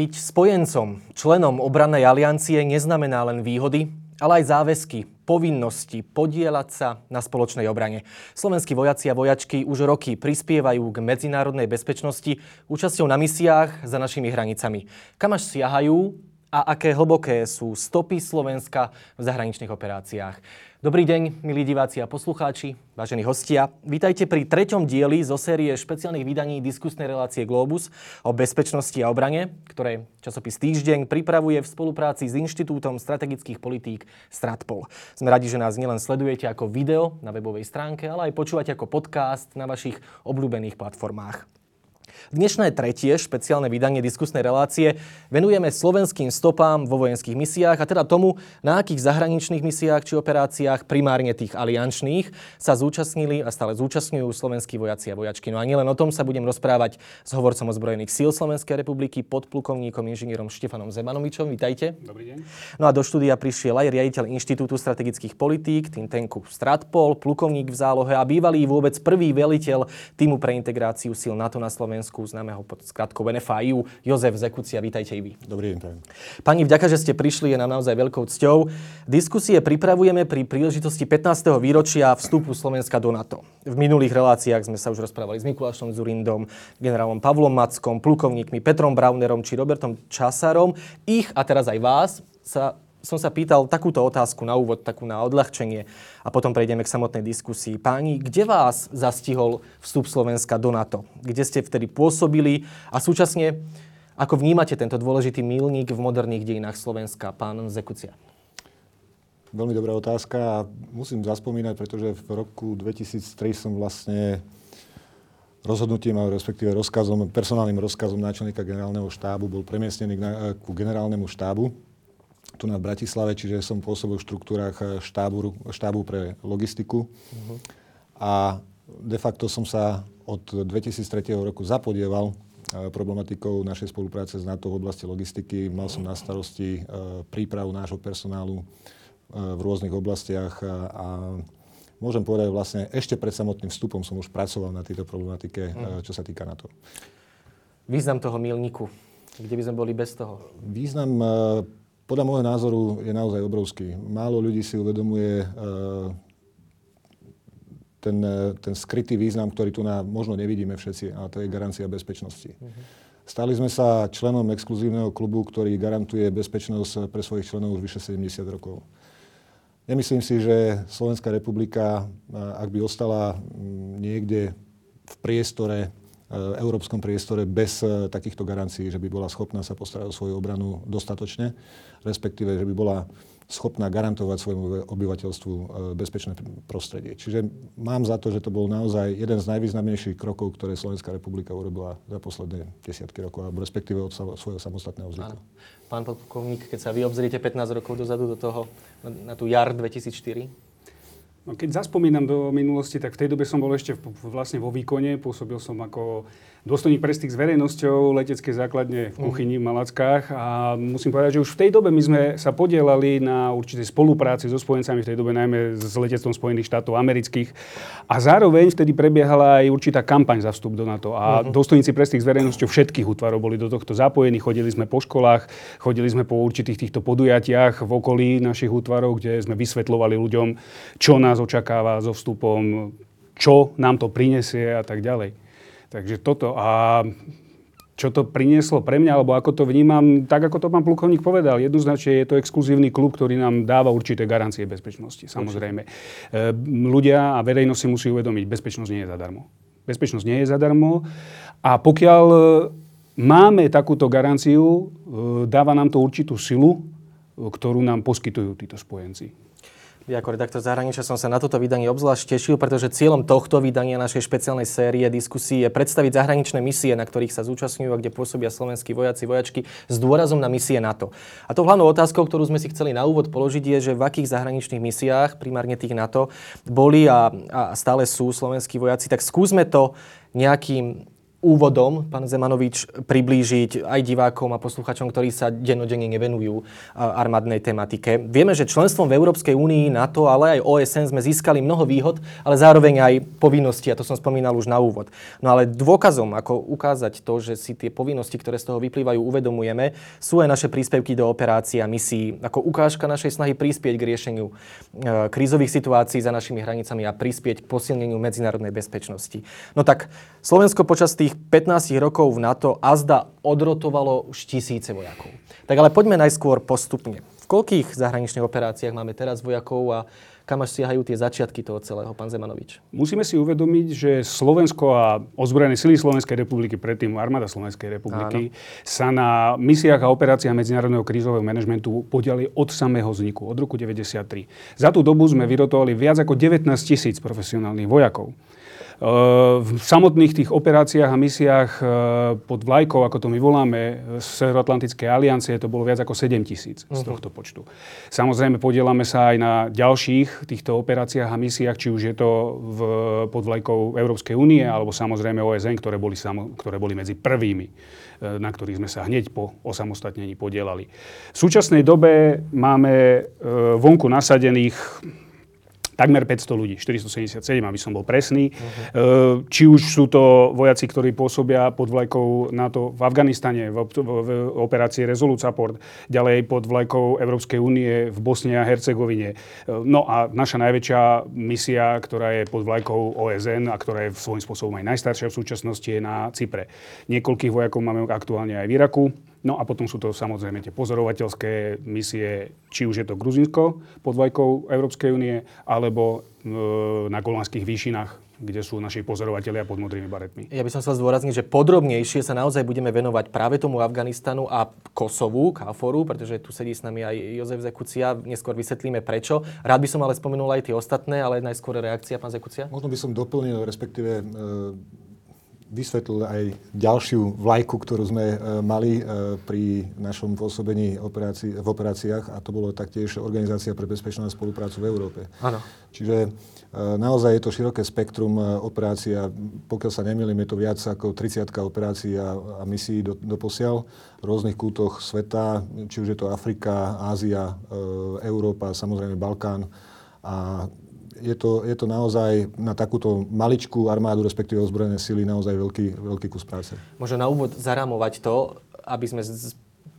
Byť spojencom, členom obrannej aliancie neznamená len výhody, ale aj záväzky, povinnosti podielať sa na spoločnej obrane. Slovenskí vojaci a vojačky už roky prispievajú k medzinárodnej bezpečnosti účasťou na misiách za našimi hranicami. Kam až siahajú a aké hlboké sú stopy Slovenska v zahraničných operáciách. Dobrý deň, milí diváci a poslucháči, vážení hostia. Vítajte pri treťom dieli zo série špeciálnych vydaní diskusnej relácie Globus o bezpečnosti a obrane, ktoré časopis Týždeň pripravuje v spolupráci s Inštitútom strategických politík Stratpol. Sme radi, že nás nielen sledujete ako video na webovej stránke, ale aj počúvate ako podcast na vašich obľúbených platformách. Dnešné tretie špeciálne vydanie diskusnej relácie venujeme slovenským stopám vo vojenských misiách a teda tomu, na akých zahraničných misiách či operáciách, primárne tých aliančných, sa zúčastnili a stále zúčastňujú slovenskí vojaci a vojačky. No a nielen o tom sa budem rozprávať s hovorcom ozbrojených síl Slovenskej republiky, podplukovníkom inžinierom Štefanom Zemanovičom. Vítajte. Dobrý deň. No a do štúdia prišiel aj riaditeľ Inštitútu strategických politík, tým tenku Stratpol, plukovník v zálohe a bývalý vôbec prvý veliteľ týmu pre integráciu síl NATO na Slovensku Slovensku, známeho pod skratkou NFIU, Jozef Zekucia. Vítajte i vy. Dobrý deň. Pani, vďaka, že ste prišli, je nám naozaj veľkou cťou. Diskusie pripravujeme pri príležitosti 15. výročia vstupu Slovenska do NATO. V minulých reláciách sme sa už rozprávali s Mikulášom Zurindom, generálom Pavlom Mackom, plukovníkmi Petrom Braunerom či Robertom Časarom. Ich a teraz aj vás sa som sa pýtal takúto otázku na úvod, takú na odľahčenie a potom prejdeme k samotnej diskusii. Páni, kde vás zastihol vstup Slovenska do NATO? Kde ste vtedy pôsobili a súčasne ako vnímate tento dôležitý milník v moderných dejinách Slovenska, pán Zekucia? Veľmi dobrá otázka a musím zaspomínať, pretože v roku 2003 som vlastne rozhodnutím, respektíve rozkazom, personálnym rozkazom náčelníka generálneho štábu bol premiestnený ku generálnemu štábu tu na Bratislave, čiže som pôsobil v štruktúrach eh, štábu, štábu pre logistiku. Uh-huh. A de facto som sa od 2003 roku zapodieval eh, problematikou našej spolupráce s NATO v oblasti logistiky. Mal som na starosti eh, prípravu nášho personálu v rôznych oblastiach a môžem povedať vlastne ešte pred samotným vstupom som už pracoval na tejto problematike, uh-huh. čo sa týka NATO. Význam toho milníku. Kde by sme boli bez toho? Význam podľa môjho názoru je naozaj obrovský. Málo ľudí si uvedomuje eh, ten, eh, ten skrytý význam, ktorý tu na, možno nevidíme všetci, a to je garancia bezpečnosti. Uh-huh. Stali sme sa členom exkluzívneho klubu, ktorý garantuje bezpečnosť pre svojich členov už vyše 70 rokov. Nemyslím si, že Slovenská republika, eh, ak by ostala niekde v priestore európskom priestore bez takýchto garancií, že by bola schopná sa postarať o svoju obranu dostatočne respektíve, že by bola schopná garantovať svojmu obyvateľstvu e, bezpečné prostredie. Čiže mám za to, že to bol naozaj jeden z najvýznamnejších krokov, ktoré Slovenská republika urobila za posledné desiatky rokov, alebo respektíve od svojho samostatného vzniku. Pán podkovník, keď sa vy obzriete 15 rokov dozadu do toho, na, na tú jar 2004, No, keď zaspomínam do minulosti, tak v tej dobe som bol ešte v, vlastne vo výkone. Pôsobil som ako dôstojník pre styk s verejnosťou leteckej základne v mhm. kuchyni v Malackách a musím povedať, že už v tej dobe my sme sa podielali na určitej spolupráci so spojencami, v tej dobe najmä s letectvom Spojených štátov amerických a zároveň vtedy prebiehala aj určitá kampaň za vstup do NATO a uh-huh. dôstojníci pre styk s verejnosťou všetkých útvarov boli do tohto zapojení, chodili sme po školách, chodili sme po určitých týchto podujatiach v okolí našich útvarov, kde sme vysvetľovali ľuďom, čo nás očakáva so vstupom, čo nám to prinesie a tak ďalej. Takže toto. A čo to prinieslo pre mňa, alebo ako to vnímam, tak ako to pán plukovník povedal, jednoznačne je to exkluzívny klub, ktorý nám dáva určité garancie bezpečnosti, samozrejme. Určite. Ľudia a verejnosť si musí uvedomiť, bezpečnosť nie je zadarmo. Bezpečnosť nie je zadarmo a pokiaľ e, máme takúto garanciu, e, dáva nám to určitú silu, e, ktorú nám poskytujú títo spojenci. Ja ako redaktor zahraničia som sa na toto vydanie obzvlášť tešil, pretože cieľom tohto vydania našej špeciálnej série diskusí je predstaviť zahraničné misie, na ktorých sa zúčastňujú a kde pôsobia slovenskí vojaci, vojačky s dôrazom na misie NATO. A to hlavnou otázkou, ktorú sme si chceli na úvod položiť, je, že v akých zahraničných misiách, primárne tých NATO, boli a, a stále sú slovenskí vojaci. Tak skúsme to nejakým úvodom, pán Zemanovič, priblížiť aj divákom a posluchačom, ktorí sa dennodenne nevenujú armádnej tematike. Vieme, že členstvom v Európskej únii, NATO, ale aj OSN sme získali mnoho výhod, ale zároveň aj povinnosti, a to som spomínal už na úvod. No ale dôkazom, ako ukázať to, že si tie povinnosti, ktoré z toho vyplývajú, uvedomujeme, sú aj naše príspevky do operácií a misií, ako ukážka našej snahy prispieť k riešeniu e, krízových situácií za našimi hranicami a prispieť k posilneniu medzinárodnej bezpečnosti. No tak Slovensko počas tých 15 rokov v NATO azda odrotovalo už tisíce vojakov. Tak ale poďme najskôr postupne. V koľkých zahraničných operáciách máme teraz vojakov a kam až siahajú tie začiatky toho celého, pán Zemanovič? Musíme si uvedomiť, že Slovensko a ozbrojené sily Slovenskej republiky, predtým armáda Slovenskej republiky, Áno. sa na misiách a operáciách medzinárodného krízového manažmentu podiali od samého vzniku, od roku 1993. Za tú dobu sme vyrotovali viac ako 19 tisíc profesionálnych vojakov. V samotných tých operáciách a misiách eh, pod vlajkou, ako to my voláme, z Severoatlantickej aliancie, to bolo viac ako 7 tisíc z mhm. tohto počtu. Samozrejme, podielame sa aj na ďalších týchto operáciách a misiách, či už je to v, pod vlajkou Európskej únie, alebo samozrejme OSN, ktoré boli, samo, ktoré boli medzi prvými eh, na ktorých sme sa hneď po osamostatnení podielali. V súčasnej dobe máme eh, vonku nasadených takmer 500 ľudí, 477, aby som bol presný. Uh-huh. Či už sú to vojaci, ktorí pôsobia pod vlajkou NATO v Afganistane, v, v, v operácii Resolute Support, ďalej pod vlajkou Európskej únie v Bosne a Hercegovine. No a naša najväčšia misia, ktorá je pod vlajkou OSN a ktorá je svojím spôsobom aj najstaršia v súčasnosti, je na Cypre. Niekoľkých vojakov máme aktuálne aj v Iraku. No a potom sú to samozrejme tie pozorovateľské misie, či už je to Gruzinsko pod vlajkou Európskej únie, alebo e, na Golánskych výšinách, kde sú naši pozorovatelia pod modrými baretmi. Ja by som chcel zdôrazniť, že podrobnejšie sa naozaj budeme venovať práve tomu Afganistanu a Kosovu, Káforu, pretože tu sedí s nami aj Jozef Zekucia. Neskôr vysvetlíme prečo. Rád by som ale spomenul aj tie ostatné, ale najskôr reakcia, pán Zekucia. Možno by som doplnil, respektíve e, vysvetlil aj ďalšiu vlajku, ktorú sme e, mali e, pri našom pôsobení operácii, v operáciách a to bolo taktiež Organizácia pre bezpečnú spoluprácu v Európe. Áno. Čiže e, naozaj je to široké spektrum operácií a pokiaľ sa nemýlim, je to viac ako 30 operácií a, a misií do, do posiaľ v rôznych kútoch sveta, či už je to Afrika, Ázia, Európa, samozrejme Balkán a je to, je to naozaj na takúto maličkú armádu, respektíve ozbrojené sily, naozaj veľký, veľký kus práce. Možno na úvod zaramovať to, aby sme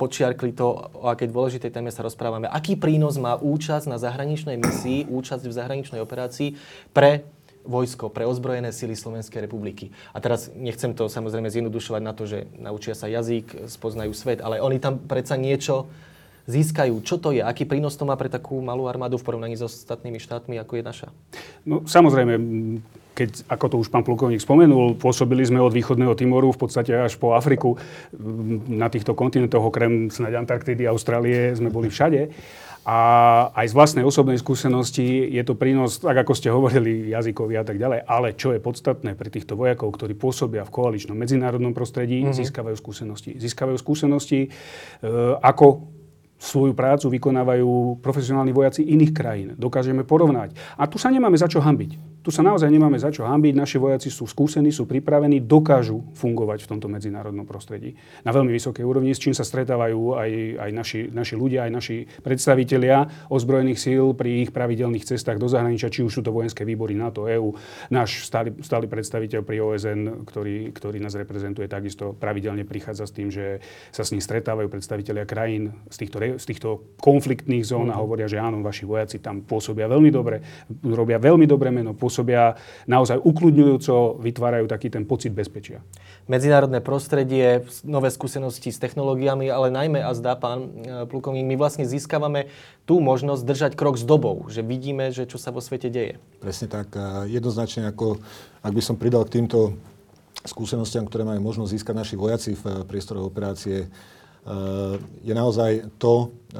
počiarkli to, o akej dôležitej téme sa rozprávame. Aký prínos má účasť na zahraničnej misii, účasť v zahraničnej operácii pre vojsko, pre ozbrojené sily Slovenskej republiky. A teraz nechcem to samozrejme zjednodušovať na to, že naučia sa jazyk, spoznajú svet, ale oni tam predsa niečo získajú? Čo to je? Aký prínos to má pre takú malú armádu v porovnaní s ostatnými štátmi, ako je naša? No, samozrejme, keď, ako to už pán plukovník spomenul, pôsobili sme od východného Timoru v podstate až po Afriku. Na týchto kontinentoch, okrem snáď Antarktidy, Austrálie, sme boli všade. A aj z vlastnej osobnej skúsenosti je to prínos, tak ako ste hovorili, jazykovi a tak ďalej. Ale čo je podstatné pre týchto vojakov, ktorí pôsobia v koaličnom medzinárodnom prostredí, mm-hmm. získavajú skúsenosti. Získavajú skúsenosti, e, ako svoju prácu vykonávajú profesionálni vojaci iných krajín. Dokážeme porovnať. A tu sa nemáme za čo hambiť. Tu sa naozaj nemáme za čo hambiť. Naši vojaci sú skúsení, sú pripravení, dokážu fungovať v tomto medzinárodnom prostredí na veľmi vysokej úrovni, s čím sa stretávajú aj, aj naši, naši ľudia, aj naši predstavitelia ozbrojených síl pri ich pravidelných cestách do zahraničia, či už sú to vojenské výbory NATO, EÚ. Náš stály, stály predstaviteľ pri OSN, ktorý, ktorý nás reprezentuje, takisto pravidelne prichádza s tým, že sa s ním stretávajú predstavitelia krajín z týchto, z týchto konfliktných zón a mhm. hovoria, že áno, vaši vojaci tam pôsobia veľmi dobre, robia veľmi dobré meno, pôsobia naozaj ukludňujúco, vytvárajú taký ten pocit bezpečia. Medzinárodné prostredie, nové skúsenosti s technológiami, ale najmä, a zdá pán e, plukovník, my vlastne získavame tú možnosť držať krok s dobou, že vidíme, že čo sa vo svete deje. Presne tak. Jednoznačne, ako, ak by som pridal k týmto skúsenostiam, ktoré majú možnosť získať naši vojaci v priestore operácie, Eh, je naozaj to, eh,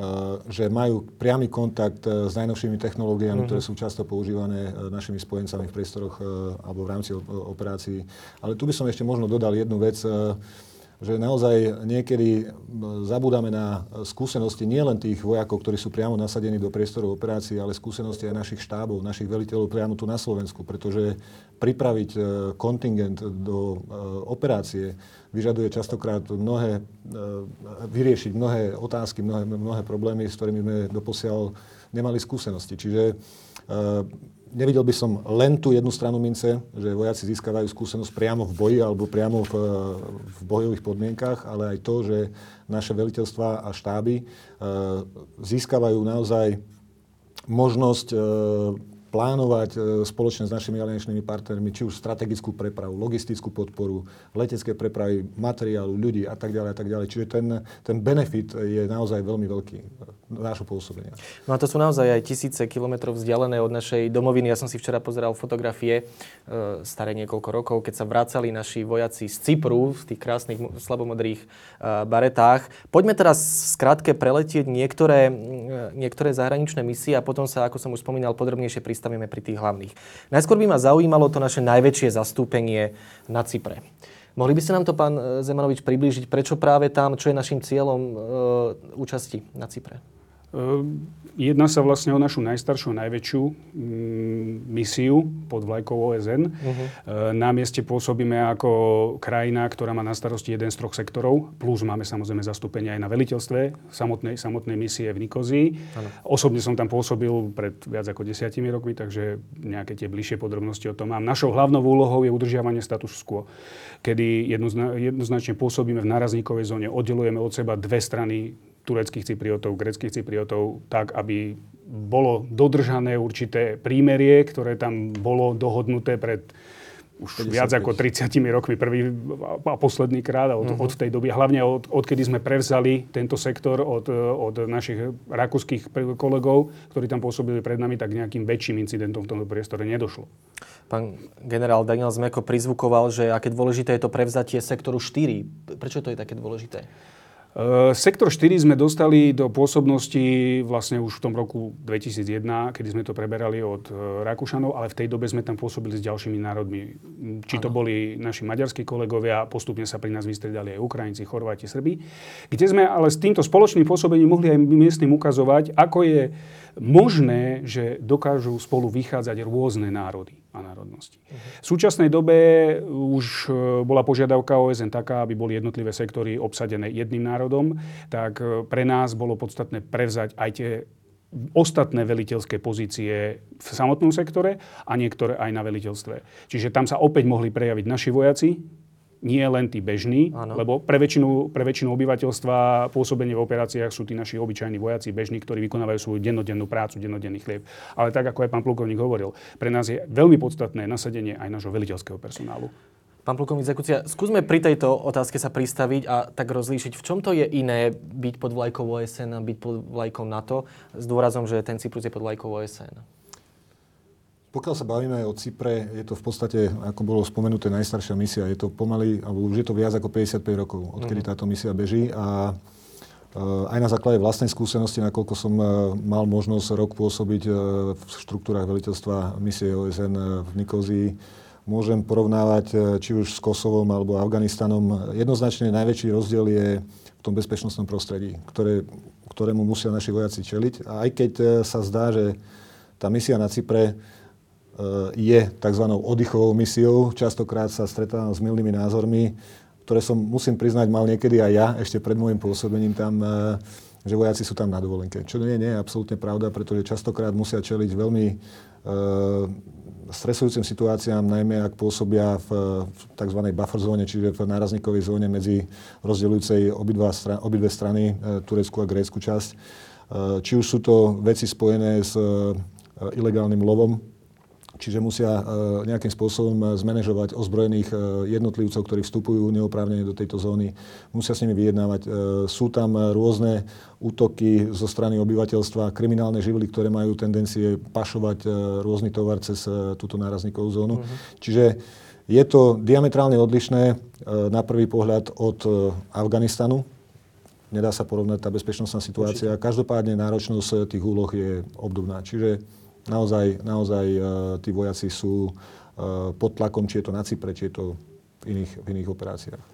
že majú priamy kontakt eh, s najnovšími technológiami, mm-hmm. ktoré sú často používané našimi spojencami v priestoroch alebo v rámci operácií. Ale tu by som ešte možno dodal jednu vec. Že naozaj niekedy zabúdame na skúsenosti nielen tých vojakov, ktorí sú priamo nasadení do priestoru operácií, ale skúsenosti aj našich štábov, našich veliteľov priamo tu na Slovensku, pretože pripraviť e, kontingent do e, operácie vyžaduje častokrát mnohé, e, vyriešiť mnohé otázky, mnohé, mnohé problémy, s ktorými sme doposiaľ nemali skúsenosti. Čiže nevidel by som len tú jednu stranu mince, že vojaci získavajú skúsenosť priamo v boji alebo priamo v, v bojových podmienkach, ale aj to, že naše veliteľstva a štáby e, získavajú naozaj možnosť e, plánovať e, spoločne s našimi aliančnými partnermi, či už strategickú prepravu, logistickú podporu, letecké prepravy, materiálu, ľudí a tak ďalej a tak ďalej. Čiže ten, ten benefit je naozaj veľmi veľký nášho pôsobenia. No a to sú naozaj aj tisíce kilometrov vzdialené od našej domoviny. Ja som si včera pozeral fotografie e, staré niekoľko rokov, keď sa vracali naši vojaci z Cypru v tých krásnych slabomodrých e, baretách. Poďme teraz skrátke preletieť niektoré, e, niektoré zahraničné misie a potom sa, ako som už spomínal, podrobnejšie pristavíme pri tých hlavných. Najskôr by ma zaujímalo to naše najväčšie zastúpenie na Cypre. Mohli by ste nám to, pán e, Zemanovič, priblížiť, prečo práve tam, čo je našim cieľom e, účasti na Cypre? Ehm, jedná sa vlastne o našu najstaršiu, najväčšiu mm, misiu pod vlajkou OSN. Uh-huh. Mhm. Ehm, na mieste pôsobíme ako krajina, ktorá má na starosti jeden z troch sektorov, plus máme samozrejme zastúpenie aj na veliteľstve samotnej, samotnej misie v Nikozii. Uh-huh. Osobne som tam pôsobil pred viac ako desiatimi rokmi, takže nejaké tie bližšie podrobnosti o tom mám. Našou hlavnou úlohou je udržiavanie status quo, kedy jednozna, jednoznačne pôsobíme v nárazníkovej zóne, oddelujeme od seba dve strany tureckých cypriotov, greckých cypriotov, tak, aby bolo dodržané určité prímerie, ktoré tam bolo dohodnuté pred už 55. viac ako 30 rokmi prvý a posledný krát a od, uh-huh. od tej doby, hlavne od, odkedy sme prevzali tento sektor od, od našich rakúskych kolegov, ktorí tam pôsobili pred nami, tak nejakým väčším incidentom v tomto priestore nedošlo. Pán generál Daniel Zmeko prizvukoval, že aké dôležité je to prevzatie sektoru 4. Prečo to je také dôležité? Eh, sektor 4 sme dostali do pôsobnosti vlastne už v tom roku 2001, kedy sme to preberali od eh, Rakúšanov, ale v tej dobe sme tam pôsobili s ďalšími národmi. Či to boli naši maďarskí kolegovia, postupne sa pri nás vystredali aj Ukrajinci, Chorváti, Srbi, kde sme ale s týmto spoločným pôsobením mohli aj miestnym ukazovať, ako je možné, že dokážu spolu vychádzať rôzne národy a národnosti. V súčasnej dobe už e, bola požiadavka OSN taká, aby boli jednotlivé sektory obsadené jedným národom, tak e, pre nás bolo podstatné prevzať aj tie ostatné veliteľské pozície v samotnom sektore a niektoré aj na veliteľstve. Čiže tam sa opäť mohli prejaviť naši vojaci, nie len tí bežní, ano. lebo pre väčšinu, pre väčšinu obyvateľstva pôsobenie v operáciách sú tí naši obyčajní vojaci, bežní, ktorí vykonávajú svoju dennodennú prácu, dennodenný chlieb. Ale tak, ako aj pán plukovník hovoril, pre nás je veľmi podstatné nasadenie aj nášho veliteľského personálu. Pán plukovník Zekucia, skúsme pri tejto otázke sa pristaviť a tak rozlíšiť, v čom to je iné byť pod vlajkou OSN a byť pod vlajkou NATO s dôrazom, že ten Cyprus je pod vlajkou OSN. Pokiaľ sa bavíme o Cypre, je to v podstate, ako bolo spomenuté, najstaršia misia. Je to pomaly, alebo už je to viac ako 55 rokov, odkedy mm-hmm. táto misia beží. A aj na základe vlastnej skúsenosti, nakoľko som e, mal možnosť rok pôsobiť e, v štruktúrach veliteľstva misie OSN e, v Nikozii, môžem porovnávať či už s Kosovom alebo Afganistanom. Jednoznačne najväčší rozdiel je v tom bezpečnostnom prostredí, ktoré, ktorému musia naši vojaci čeliť. A aj keď sa zdá, že tá misia na Cypre je tzv. oddychovou misiou. Častokrát sa stretávam s milnými názormi, ktoré som, musím priznať, mal niekedy aj ja, ešte pred môjim pôsobením tam, e, že vojaci sú tam na dovolenke. Čo nie, nie je absolútne pravda, pretože častokrát musia čeliť veľmi e, stresujúcim situáciám, najmä ak pôsobia v, v tzv. buffer zóne, čiže v nárazníkovej zóne medzi rozdeľujúcej obidva stran, obidve strany, e, tureckú a grécku časť. E, či už sú to veci spojené s e, ilegálnym lovom čiže musia e, nejakým spôsobom e, zmanéžovať ozbrojených e, jednotlivcov, ktorí vstupujú neoprávnene do tejto zóny. Musia s nimi vyjednávať. Sú tam rôzne útoky zo strany obyvateľstva, kriminálne živly, ktoré majú tendencie pašovať rôzny tovar cez túto nárazníkovú zónu. Uh-huh. Čiže je to diametrálne odlišné na prvý pohľad od Afganistanu. Nedá sa porovnať tá bezpečnostná situácia. Určite. Každopádne náročnosť tých úloh je obdobná. Čiže naozaj, naozaj uh, tí vojaci sú uh, pod tlakom, či je to na Cypre, či je to v iných, v iných operáciách.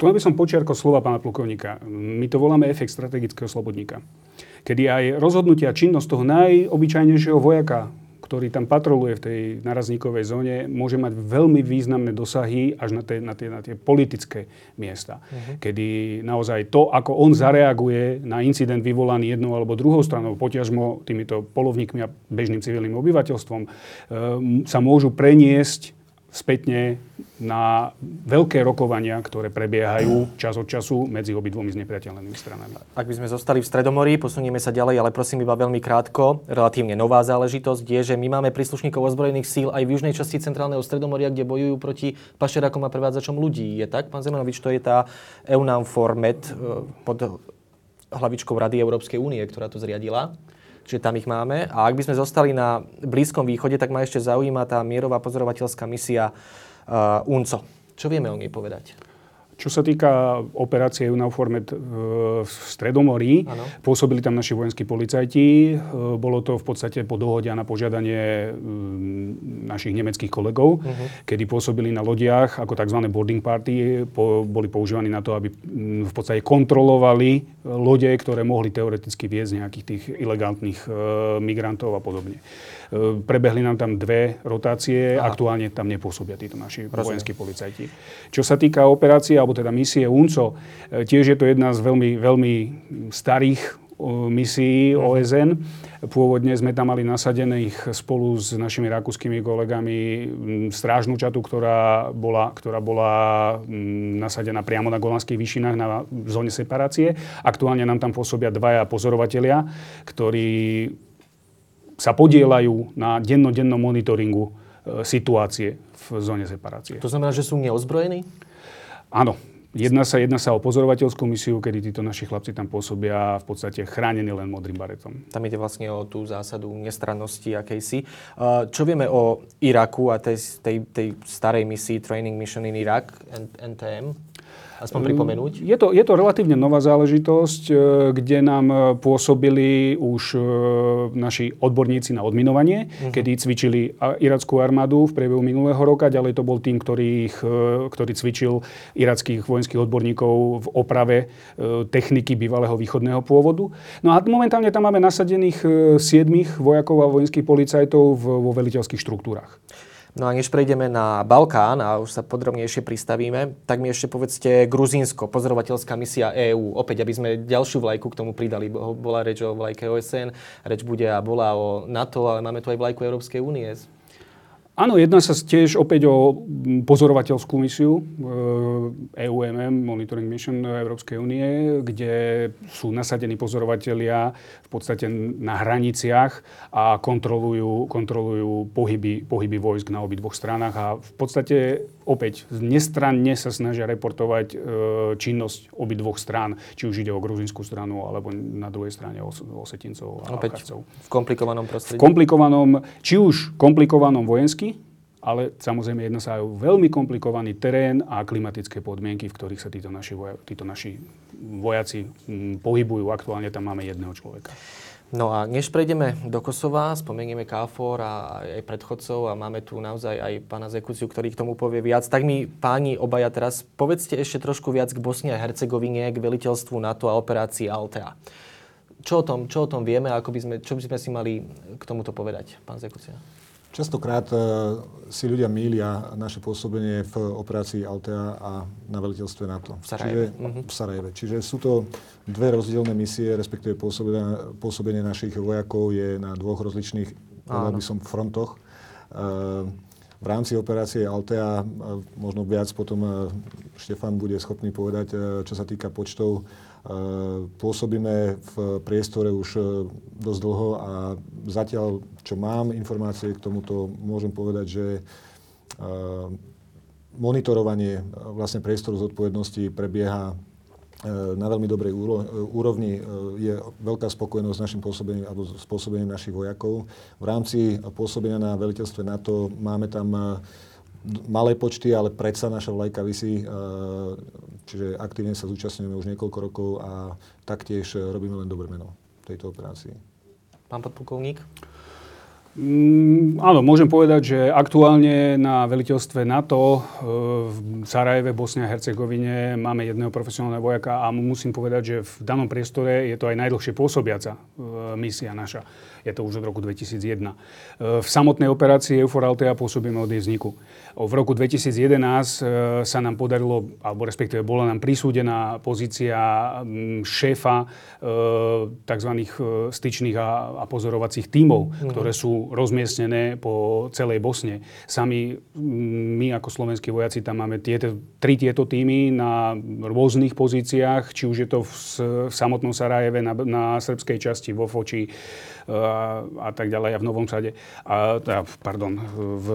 Tu by som počiarkol slova pána plukovníka. My to voláme efekt strategického slobodníka. Kedy aj rozhodnutia činnosť toho najobyčajnejšieho vojaka ktorý tam patroluje v tej narazníkovej zóne, môže mať veľmi významné dosahy až na tie, na tie, na tie politické miesta. Uh-huh. Kedy naozaj to, ako on zareaguje na incident vyvolaný jednou alebo druhou stranou, poťažmo týmito polovníkmi a bežným civilným obyvateľstvom, e, sa môžu preniesť spätne na veľké rokovania, ktoré prebiehajú čas od času medzi obidvomi znepriateľnými stranami. Ak by sme zostali v Stredomorí, posunieme sa ďalej, ale prosím iba veľmi krátko. Relatívne nová záležitosť je, že my máme príslušníkov ozbrojených síl aj v južnej časti centrálneho Stredomoria, kde bojujú proti pašerákom a prevádzačom ľudí. Je tak, pán Zemanovič, to je tá EUNAM Formet e, pod hlavičkou Rady Európskej únie, ktorá to zriadila. Čiže tam ich máme. A ak by sme zostali na Blízkom východe, tak ma ešte zaujíma tá mierová pozorovateľská misia uh, UNCO. Čo vieme o nej povedať? Čo sa týka operácie UNAFORMET e, v Stredomorí, ano. pôsobili tam naši vojenskí policajti. E, bolo to v podstate po dohode a na požiadanie mm, našich nemeckých kolegov, uh-huh. kedy pôsobili na lodiach ako tzv. boarding party. Po, boli používaní na to, aby v podstate kontrolovali lode, ktoré mohli teoreticky viesť nejakých tých ilegálnych e, migrantov a podobne. E, prebehli nám tam dve rotácie, Aha. aktuálne tam nepôsobia títo naši Rozumiem. vojenskí policajti. Čo sa týka operácie, alebo teda misie UNCO, e, tiež je to jedna z veľmi, veľmi starých misií mhm. OSN. Pôvodne sme tam mali nasadených spolu s našimi rakúskymi kolegami strážnu čatu, ktorá bola, ktorá bola nasadená priamo na Golanských výšinách na zóne separácie. Aktuálne nám tam pôsobia dvaja pozorovatelia, ktorí sa podielajú na dennodennom monitoringu e, situácie v zóne separácie. To znamená, že sú neozbrojení? Áno. Jedná sa, jedná sa o pozorovateľskú misiu, kedy títo naši chlapci tam pôsobia v podstate chránení len modrým baretom. Tam ide vlastne o tú zásadu nestrannosti akejsi. E, čo vieme o Iraku a tej, tej, tej starej misii Training Mission in Iraq, NTM? Aspoň pripomenúť? Je to, je to relatívne nová záležitosť, e, kde nám e, pôsobili už e, naši odborníci na odminovanie, uh-huh. kedy cvičili irackú armádu v priebehu minulého roka. Ďalej to bol tým, ktorý, ktorý cvičil irackých vojenských odborníkov v oprave techniky bývalého východného pôvodu. No a momentálne tam máme nasadených siedmých vojakov a vojenských policajtov vo veliteľských štruktúrach. No a než prejdeme na Balkán a už sa podrobnejšie pristavíme, tak mi ešte povedzte Gruzínsko, pozorovateľská misia EÚ. Opäť, aby sme ďalšiu vlajku k tomu pridali. Bola reč o vlajke OSN, reč bude a bola o NATO, ale máme tu aj vlajku Európskej únie. Áno, jedná sa tiež opäť o pozorovateľskú misiu EUMM, e Monitoring Mission Európskej únie, kde sú nasadení pozorovatelia v podstate na hraniciach a kontrolujú, kontrolujú pohyby, pohyby vojsk na obidvoch stranách a v podstate opäť nestranne sa snažia reportovať e, činnosť obidvoch strán, či už ide o gruzinskú stranu alebo na druhej strane o Osetincov a Opäť v komplikovanom prostredí. V komplikovanom, či už komplikovanom vojensky, ale samozrejme jedná sa aj o veľmi komplikovaný terén a klimatické podmienky, v ktorých sa títo naši, voja, títo naši vojaci m, pohybujú. Aktuálne tam máme jedného človeka. No a než prejdeme do Kosova, spomenieme KFOR a aj predchodcov a máme tu naozaj aj pána Zekuciu, ktorý k tomu povie viac. Tak mi páni obaja teraz povedzte ešte trošku viac k Bosni a Hercegovine, k veliteľstvu NATO a operácii Altea. Čo o tom, čo o tom vieme a ako by sme, čo by sme si mali k tomuto povedať, pán Zekucia? Častokrát e, si ľudia mília naše pôsobenie v operácii Altea a na veliteľstve NATO. V Sarajeve. Čiže, mm-hmm. v Sarajeve. Čiže sú to dve rozdielne misie, respektíve pôsobenie, pôsobenie našich vojakov je na dvoch rozličných, povedal by som, frontoch. E, v rámci operácie Altea, možno viac potom Štefan bude schopný povedať, e, čo sa týka počtov Pôsobíme v priestore už e, dosť dlho a zatiaľ, čo mám informácie k tomuto, môžem povedať, že e, monitorovanie e, vlastne priestoru zodpovednosti prebieha na veľmi dobrej úrovni. Je veľká spokojnosť s našim pôsobením alebo s pôsobením našich vojakov. V rámci pôsobenia na veliteľstve NATO máme tam malé počty, ale predsa naša vlajka vysí, čiže aktívne sa zúčastňujeme už niekoľko rokov a taktiež robíme len dobré meno tejto operácii. Pán podplukovník? Mm, áno, môžem povedať, že aktuálne na veliteľstve NATO e, v Sarajeve, Bosne a Hercegovine máme jedného profesionálneho vojaka a musím povedať, že v danom priestore je to aj najdlhšie pôsobiaca e, misia naša. Je to už od roku 2001. E, v samotnej operácii EUFOR Altea pôsobíme od jej vzniku. V roku 2011 sa nám podarilo, alebo respektíve bola nám prisúdená pozícia šéfa tzv. styčných a pozorovacích tímov, mm. ktoré sú rozmiestnené po celej Bosne. Sami my ako slovenskí vojaci tam máme tieto, tri tieto týmy na rôznych pozíciách, či už je to v, v samotnom Sarajeve, na, na srbskej časti, vo Foči a, a tak ďalej, a v Novom Sade. A, a, pardon, v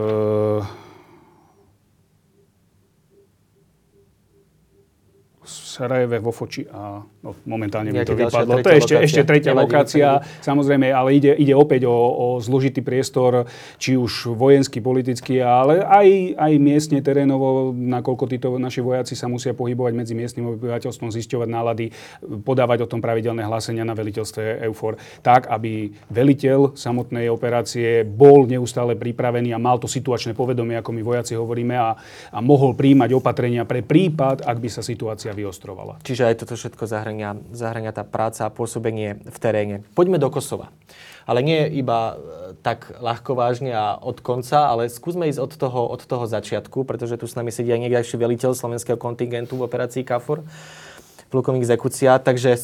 Sarajeve, vo Foči a no, momentálne mi to vypadlo. To je ešte, ešte tretia lokácia, samozrejme, ale ide, ide opäť o, o zložitý priestor, či už vojenský, politický, ale aj, aj miestne, terénovo, nakoľko títo naši vojaci sa musia pohybovať medzi miestnym obyvateľstvom, zisťovať nálady, podávať o tom pravidelné hlásenia na veliteľstve EUFOR, tak, aby veliteľ samotnej operácie bol neustále pripravený a mal to situačné povedomie, ako my vojaci hovoríme, a, a mohol príjmať opatrenia pre prípad, ak by sa situácia vyostrila demonstrovala. Čiže aj toto všetko zahrania, zahrania tá práca a pôsobenie v teréne. Poďme do Kosova. Ale nie iba e, tak ľahko vážne a od konca, ale skúsme ísť od toho, od toho začiatku, pretože tu s nami sedí aj niekdajší veliteľ slovenského kontingentu v operácii KAFOR, plukovník Zekucia. Takže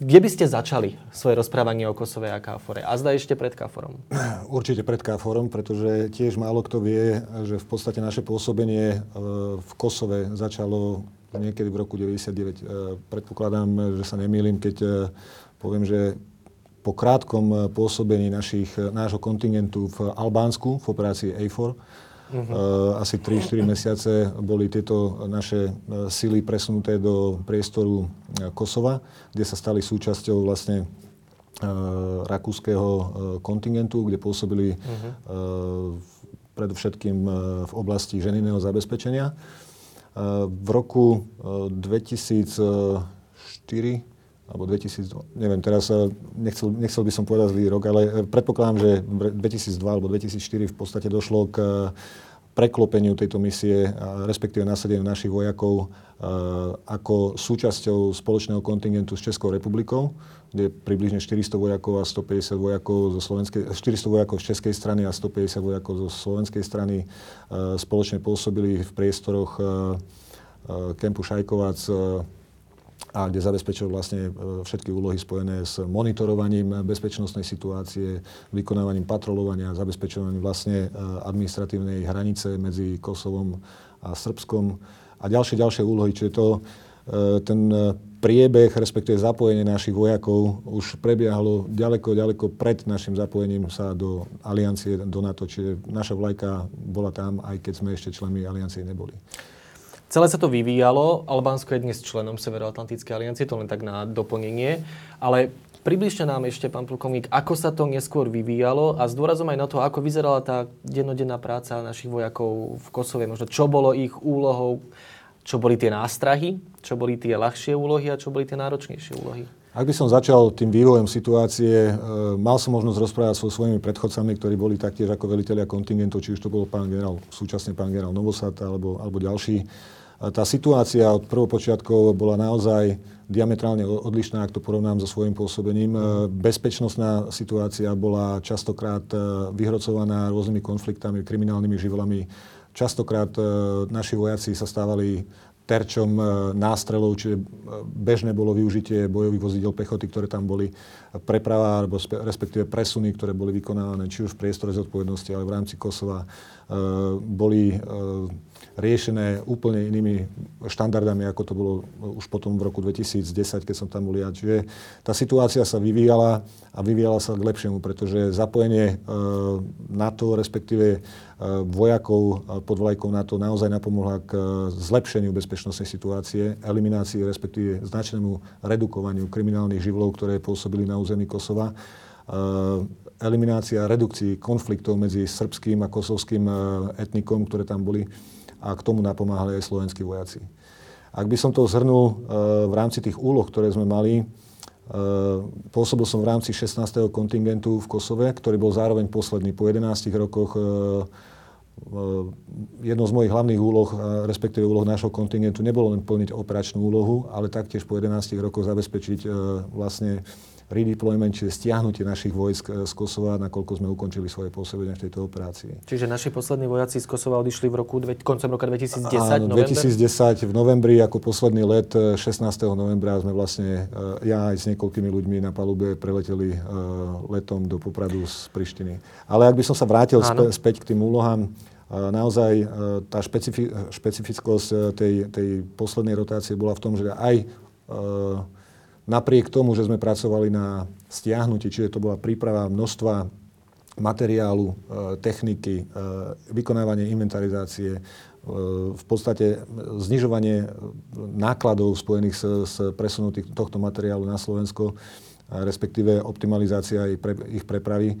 kde by ste začali svoje rozprávanie o Kosove a KFORe? A zda ešte pred KFORom. Určite pred KFORom, pretože tiež málo kto vie, že v podstate naše pôsobenie e, v Kosove začalo niekedy v roku 99. E, predpokladám, že sa nemýlim, keď e, poviem, že po krátkom pôsobení našich, nášho kontingentu v Albánsku v operácii AFOR, uh-huh. asi 3-4 mesiace boli tieto naše sily presunuté do priestoru Kosova, kde sa stali súčasťou vlastne rakúskeho kontingentu, kde pôsobili uh-huh. predovšetkým v oblasti ženinného zabezpečenia. V roku 2004 e, alebo 2000, neviem, teraz e, nechcel, nechcel by som povedať zlý rok, ale e, predpokladám, že 2002 alebo 2004 v podstate došlo k preklopeniu tejto misie, respektíve nasadeniu našich vojakov ako súčasťou spoločného kontingentu s Českou republikou, kde približne 400 vojakov a 150 vojakov zo slovenskej, 400 vojakov z českej strany a 150 vojakov zo slovenskej strany spoločne pôsobili v priestoroch kempu Šajkovac a kde zabezpečil vlastne všetky úlohy spojené s monitorovaním bezpečnostnej situácie, vykonávaním patrolovania, zabezpečovaním vlastne administratívnej hranice medzi Kosovom a Srbskom a ďalšie, ďalšie úlohy. Čiže to, e, ten priebeh, respektíve zapojenie našich vojakov už prebiehalo ďaleko, ďaleko pred našim zapojením sa do aliancie, do NATO. Čiže naša vlajka bola tam, aj keď sme ešte členmi aliancie neboli. Celé sa to vyvíjalo. Albánsko je dnes členom Severoatlantickej aliancie, to len tak na doplnenie. Ale približte nám ešte, pán plukovník, ako sa to neskôr vyvíjalo a s dôrazom aj na to, ako vyzerala tá dennodenná práca našich vojakov v Kosove. Možno čo bolo ich úlohou, čo boli tie nástrahy, čo boli tie ľahšie úlohy a čo boli tie náročnejšie úlohy? Ak by som začal tým vývojom situácie, e, mal som možnosť rozprávať so svojimi predchodcami, ktorí boli taktiež ako veliteľia kontingentov, či už to bol pán generál, súčasne pán generál Novosad alebo, alebo ďalší. Tá situácia od prvopočiatkov bola naozaj diametrálne odlišná, ak to porovnám so svojím pôsobením. E, bezpečnostná situácia bola častokrát e, vyhrocovaná rôznymi konfliktami, kriminálnymi živlami. Častokrát naši vojaci sa stávali terčom e, nástrelov, čiže e, bežné bolo využitie bojových vozidel pechoty, ktoré tam boli, preprava, alebo respektíve presuny, ktoré boli vykonávané či už v priestore zodpovednosti, ale v rámci Kosova, e, boli riešené úplne inými štandardami, ako to bolo už potom v roku 2010, keď som tam bol ja. Čiže tá situácia sa vyvíjala a vyvíjala sa k lepšiemu, pretože zapojenie NATO, respektíve vojakov pod vlajkou NATO naozaj napomohla k zlepšeniu bezpečnostnej situácie, eliminácii, respektíve značnému redukovaniu kriminálnych živlov, ktoré pôsobili na území Kosova eliminácia a redukcii konfliktov medzi srbským a kosovským etnikom, ktoré tam boli a k tomu napomáhali aj slovenskí vojaci. Ak by som to zhrnul v rámci tých úloh, ktoré sme mali, Pôsobil som v rámci 16. kontingentu v Kosove, ktorý bol zároveň posledný. Po 11 rokoch jednou z mojich hlavných úloh, respektíve úloh nášho kontingentu, nebolo len plniť operačnú úlohu, ale taktiež po 11 rokoch zabezpečiť vlastne redeployment, čiže stiahnutie našich vojsk eh, z Kosova, nakoľko sme ukončili svoje pôsobenie v tejto operácii. Čiže naši poslední vojaci z Kosova odišli v roku, koncom roka 2010, Áno, november? 2010 v novembri ako posledný let 16. Eh, novembra sme vlastne, eh, ja aj s niekoľkými ľuďmi na palube preleteli letom do Popradu z Prištiny. Ale ak by som sa vrátil Áno. späť k tým úlohám, naozaj tá špecifi- špecifickosť tej, tej poslednej rotácie bola v tom, že aj Napriek tomu, že sme pracovali na stiahnutí, čiže to bola príprava množstva materiálu, e, techniky, e, vykonávanie inventarizácie, e, v podstate znižovanie nákladov spojených s, presunom tohto materiálu na Slovensko, respektíve optimalizácia ich prepravy,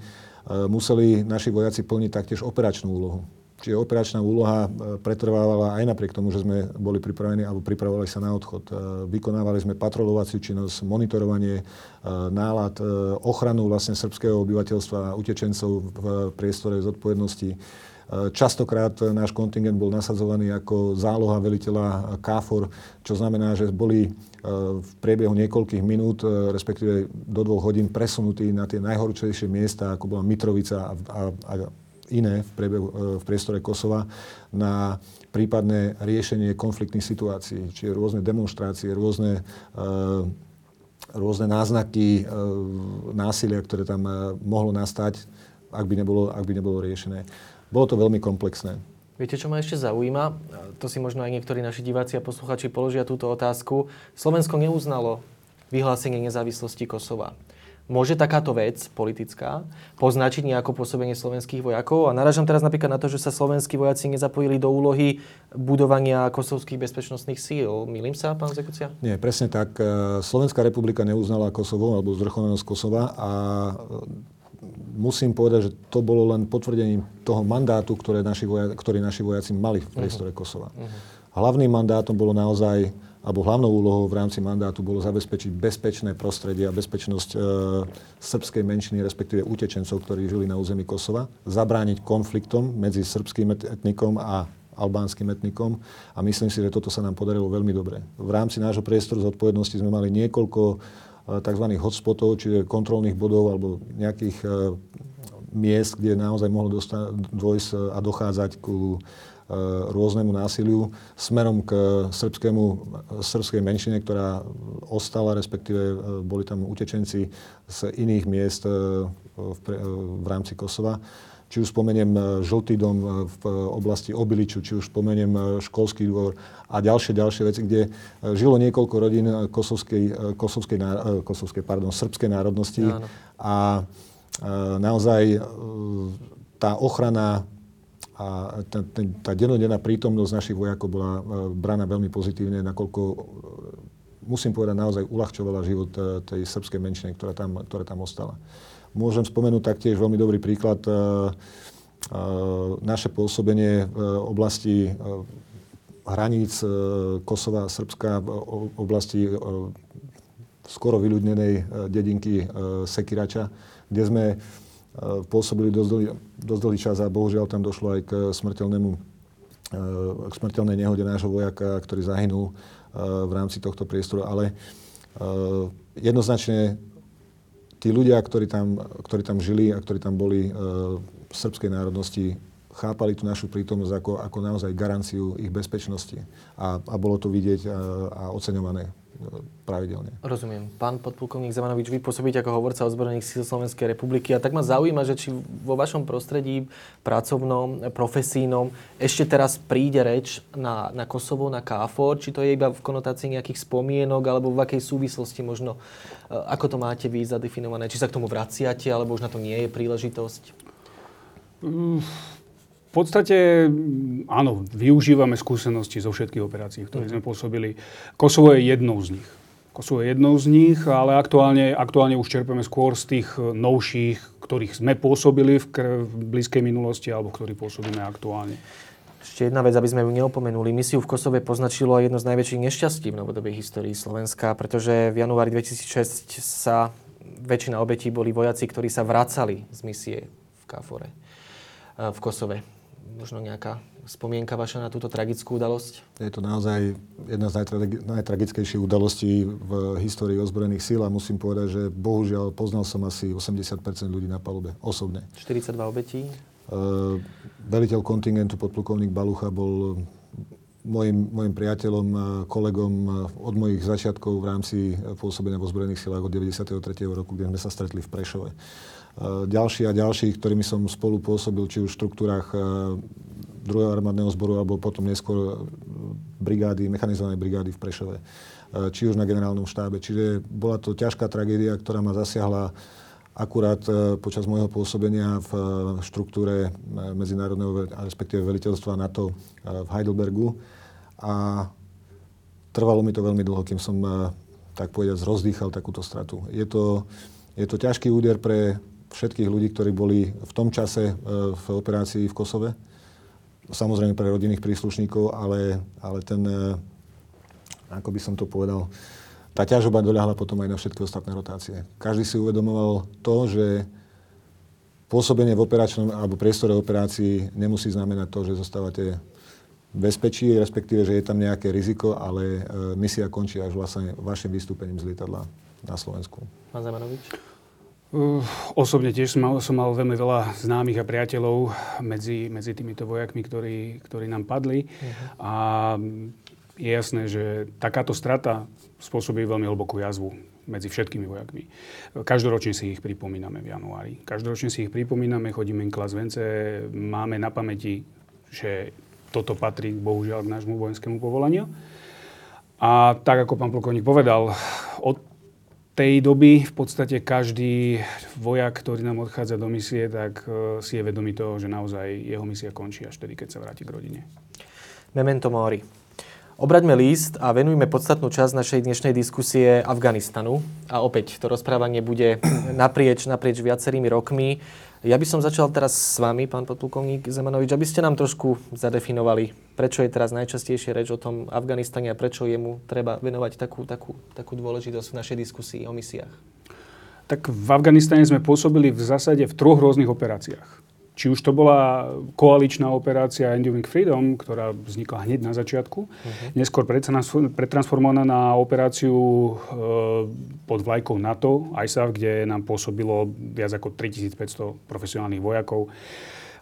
museli naši vojaci plniť taktiež operačnú úlohu. Čiže operačná úloha e, pretrvávala aj napriek tomu, že sme boli pripravení alebo pripravovali sa na odchod. E, vykonávali sme patrolovaciu činnosť, monitorovanie e, nálad, ochranu vlastne srbského obyvateľstva a utečencov v priestore zodpovednosti. Častokrát náš kontingent bol nasadzovaný ako záloha veliteľa KFOR, čo znamená, že boli v priebehu niekoľkých minút, respektíve do dvoch hodín presunutí na tie najhorúčejšie miesta, ako bola Mitrovica a, a, a iné v, priebehu, e, v priestore Kosova na prípadné riešenie konfliktných situácií, čiže rôzne demonstrácie, rôzne, e, rôzne náznaky e, násilia, ktoré tam mohlo nastať, ak by nebolo, ak by nebolo riešené. Bolo to veľmi komplexné. Viete, čo ma ešte zaujíma? To si možno aj niektorí naši diváci a posluchači položia túto otázku. Slovensko neuznalo vyhlásenie nezávislosti Kosova. Môže takáto vec politická poznačiť nejako pôsobenie slovenských vojakov? A naražam teraz napríklad na to, že sa slovenskí vojaci nezapojili do úlohy budovania kosovských bezpečnostných síl. Milím sa, pán Zekucia? Nie, presne tak. E, Slovenská republika neuznala Kosovo alebo zvrchovanosť Kosova a e, musím povedať, že to bolo len potvrdením toho mandátu, ktoré naši vojaci, ktorý naši vojaci mali v priestore uh-huh. Kosova. Uh-huh. Hlavným mandátom bolo naozaj alebo hlavnou úlohou v rámci mandátu bolo zabezpečiť bezpečné prostredie a bezpečnosť e, srbskej menšiny, respektíve utečencov, ktorí žili na území Kosova, zabrániť konfliktom medzi srbským etnikom a albánskym etnikom a myslím si, že toto sa nám podarilo veľmi dobre. V rámci nášho priestoru zodpovednosti sme mali niekoľko e, tzv. hotspotov, čiže kontrolných bodov alebo nejakých e, miest, kde naozaj mohlo dôjsť a dochádzať ku rôznemu násiliu smerom k srbskému, srbskej menšine, ktorá ostala, respektíve eh, boli tam utečenci z iných miest eh, v, v rámci Kosova. Či už spomeniem Žltý dom v oblasti Obiliču, či už spomeniem školský dvor a ďalšie, ďalšie veci, kde žilo niekoľko rodín kosovskej, kosovskej, kosovskej pardon, srbskej národnosti. Áno. A naozaj tá ochrana a tá, tá denodenná prítomnosť našich vojakov bola e, braná veľmi pozitívne, nakoľko, e, musím povedať, naozaj uľahčovala život e, tej srbskej menšiny, ktorá tam, ktorá tam ostala. Môžem spomenúť taktiež veľmi dobrý príklad naše pôsobenie v oblasti hraníc Kosova a Srbska v oblasti skoro vyľudnenej dedinky Sekirača, kde sme pôsobili dosť dlhý, dosť dlhý čas a bohužiaľ tam došlo aj k smrteľnému eh, k smrteľnej nehode nášho vojaka, ktorý zahynul eh, v rámci tohto priestoru. Ale jednoznačne tí ľudia, ktorí tam, ktorí tam žili a ktorí tam boli v srbskej národnosti, chápali tú našu prítomnosť ako, ako naozaj garanciu ich bezpečnosti. A, a bolo to vidieť a, a oceňované pravidelne. Rozumiem. Pán podplukovník Zemanovič, vy pôsobíte ako hovorca ozbrojených síl Slovenskej republiky a tak ma zaujíma, že či vo vašom prostredí pracovnom, profesínom ešte teraz príde reč na, na Kosovo, na KFOR, či to je iba v konotácii nejakých spomienok alebo v akej súvislosti možno, e, ako to máte vy zadefinované, či sa k tomu vraciate, alebo už na to nie je príležitosť? V podstate áno, využívame skúsenosti zo všetkých operácií, ktoré sme pôsobili. Kosovo je jednou z nich. Kosovo je jednou z nich, ale aktuálne, aktuálne už čerpeme skôr z tých novších, ktorých sme pôsobili v, v blízkej minulosti alebo ktorí pôsobíme aktuálne. Ešte jedna vec, aby sme ju neopomenuli. Misiu v Kosove poznačilo jedno z najväčších nešťastí v novodobej histórii Slovenska, pretože v januári 2006 sa väčšina obetí boli vojaci, ktorí sa vracali z misie v Kafore, eh, v Kosove. Možno nejaká spomienka vaša na túto tragickú udalosť? Je to naozaj jedna z najtragickejších udalostí v histórii ozbrojených síl a musím povedať, že bohužiaľ poznal som asi 80% ľudí na palube osobne. 42 obetí? Uh, veliteľ kontingentu podplukovník Balucha bol môjim, môjim priateľom a kolegom od mojich začiatkov v rámci pôsobenia v ozbrojených silách od 93. roku, kde sme sa stretli v Prešove. Ďalší a ďalší, ktorými som spolu pôsobil, či už v štruktúrach druhého armádneho zboru alebo potom neskôr brigády, mechanizovanej brigády v Prešove, či už na generálnom štábe. Čiže bola to ťažká tragédia, ktorá ma zasiahla akurát e, počas môjho pôsobenia v e, štruktúre e, medzinárodného, respektíve veliteľstva NATO v Heidelbergu. A trvalo mi to veľmi dlho, kým som, tak povedať, rozdýchal takúto stratu. Je to, je to ťažký úder pre všetkých ľudí, ktorí boli v tom čase v operácii v Kosove. Samozrejme pre rodinných príslušníkov, ale, ale ten, ako by som to povedal, tá ťažoba doľahla potom aj na všetky ostatné rotácie. Každý si uvedomoval to, že pôsobenie v operačnom alebo priestore operácií nemusí znamenať to, že zostávate bezpečí, respektíve, že je tam nejaké riziko, ale e, misia končí až vlastne vašim vystúpením z lietadla na Slovensku. Pán Zemanovič? Osobne tiež som mal, som mal veľmi veľa známych a priateľov medzi, medzi týmito vojakmi, ktorí, ktorí nám padli. Uh-huh. A je jasné, že takáto strata spôsobí veľmi hlbokú jazvu medzi všetkými vojakmi. Každoročne si ich pripomíname v januári. Každoročne si ich pripomíname, chodíme klas vence, máme na pamäti, že toto patrí bohužiaľ k nášmu vojenskému povolaniu. A tak, ako pán plukovník povedal, od tej doby v podstate každý vojak, ktorý nám odchádza do misie, tak e, si je vedomý toho, že naozaj jeho misia končí až vtedy, keď sa vráti k rodine. Memento mori. Obraťme líst a venujme podstatnú časť našej dnešnej diskusie Afganistanu. A opäť, to rozprávanie bude naprieč, naprieč viacerými rokmi. Ja by som začal teraz s vami, pán podplukovník Zemanovič, aby ste nám trošku zadefinovali, prečo je teraz najčastejšie reč o tom Afganistane a prečo jemu treba venovať takú, takú, takú dôležitosť v našej diskusii o misiách. Tak v Afganistane sme pôsobili v zásade v troch rôznych operáciách. Či už to bola koaličná operácia Enduring Freedom, ktorá vznikla hneď na začiatku, uh-huh. neskôr pretransformovaná na operáciu e, pod vlajkou NATO, ISAF, kde nám pôsobilo viac ako 3500 profesionálnych vojakov.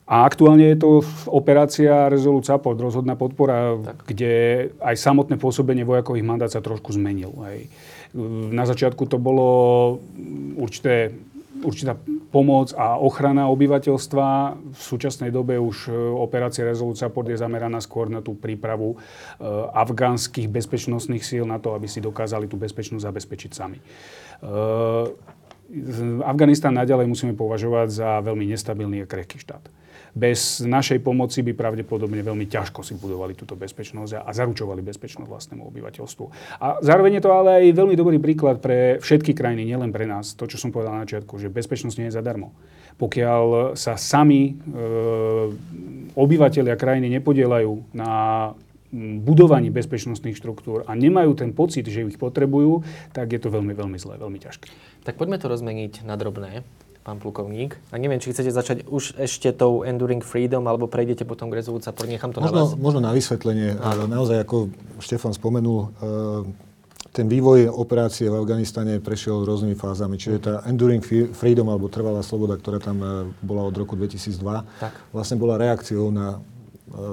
A aktuálne je to operácia Resolute Support, rozhodná podpora, tak. kde aj samotné pôsobenie vojakových mandát sa trošku zmenil. Hej. Na začiatku to bolo určité určitá pomoc a ochrana obyvateľstva. V súčasnej dobe už e, operácia Resolute Support je zameraná skôr na tú prípravu e, afgánskych bezpečnostných síl na to, aby si dokázali tú bezpečnosť zabezpečiť sami. Afganistan naďalej musíme považovať za veľmi nestabilný a krehký štát bez našej pomoci by pravdepodobne veľmi ťažko si budovali túto bezpečnosť a zaručovali bezpečnosť vlastnému obyvateľstvu. A zároveň je to ale aj veľmi dobrý príklad pre všetky krajiny, nielen pre nás. To, čo som povedal na začiatku, že bezpečnosť nie je zadarmo. Pokiaľ sa sami e, obyvateľia krajiny nepodielajú na budovaní bezpečnostných štruktúr a nemajú ten pocit, že ich potrebujú, tak je to veľmi, veľmi zlé, veľmi ťažké. Tak poďme to rozmeniť na drobné pán plukovník. A neviem, či chcete začať už ešte tou Enduring Freedom, alebo prejdete potom k Resolute Support. Nechám to možno, na vás. Možno na vysvetlenie. Áno. Naozaj, ako Štefan spomenul, e, ten vývoj operácie v Afganistane prešiel rôznymi fázami. Čiže tá Enduring Freedom, alebo trvalá sloboda, ktorá tam e, bola od roku 2002, tak. vlastne bola reakciou na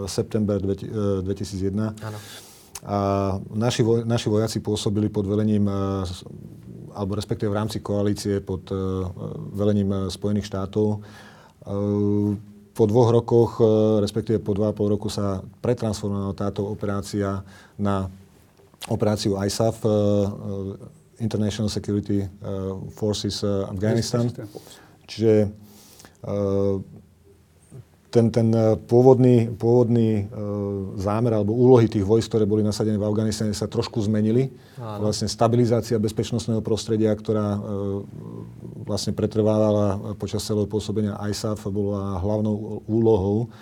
september 2001. Áno. A naši, voj, naši vojaci pôsobili pod velením alebo respektíve v rámci koalície pod eh, velením eh, Spojených štátov. Eh, po dvoch rokoch, respektíve po dva a pol roku sa pretransformovala táto operácia na operáciu ISAF, International Security Forces Afghanistan. Čiže ten, ten e, pôvodný, pôvodný e, zámer alebo úlohy tých vojsk, ktoré boli nasadené v Afganistane, sa trošku zmenili. Áno. Vlastne stabilizácia bezpečnostného prostredia, ktorá e, vlastne pretrvávala počas celého pôsobenia ISAF, bola hlavnou úlohou.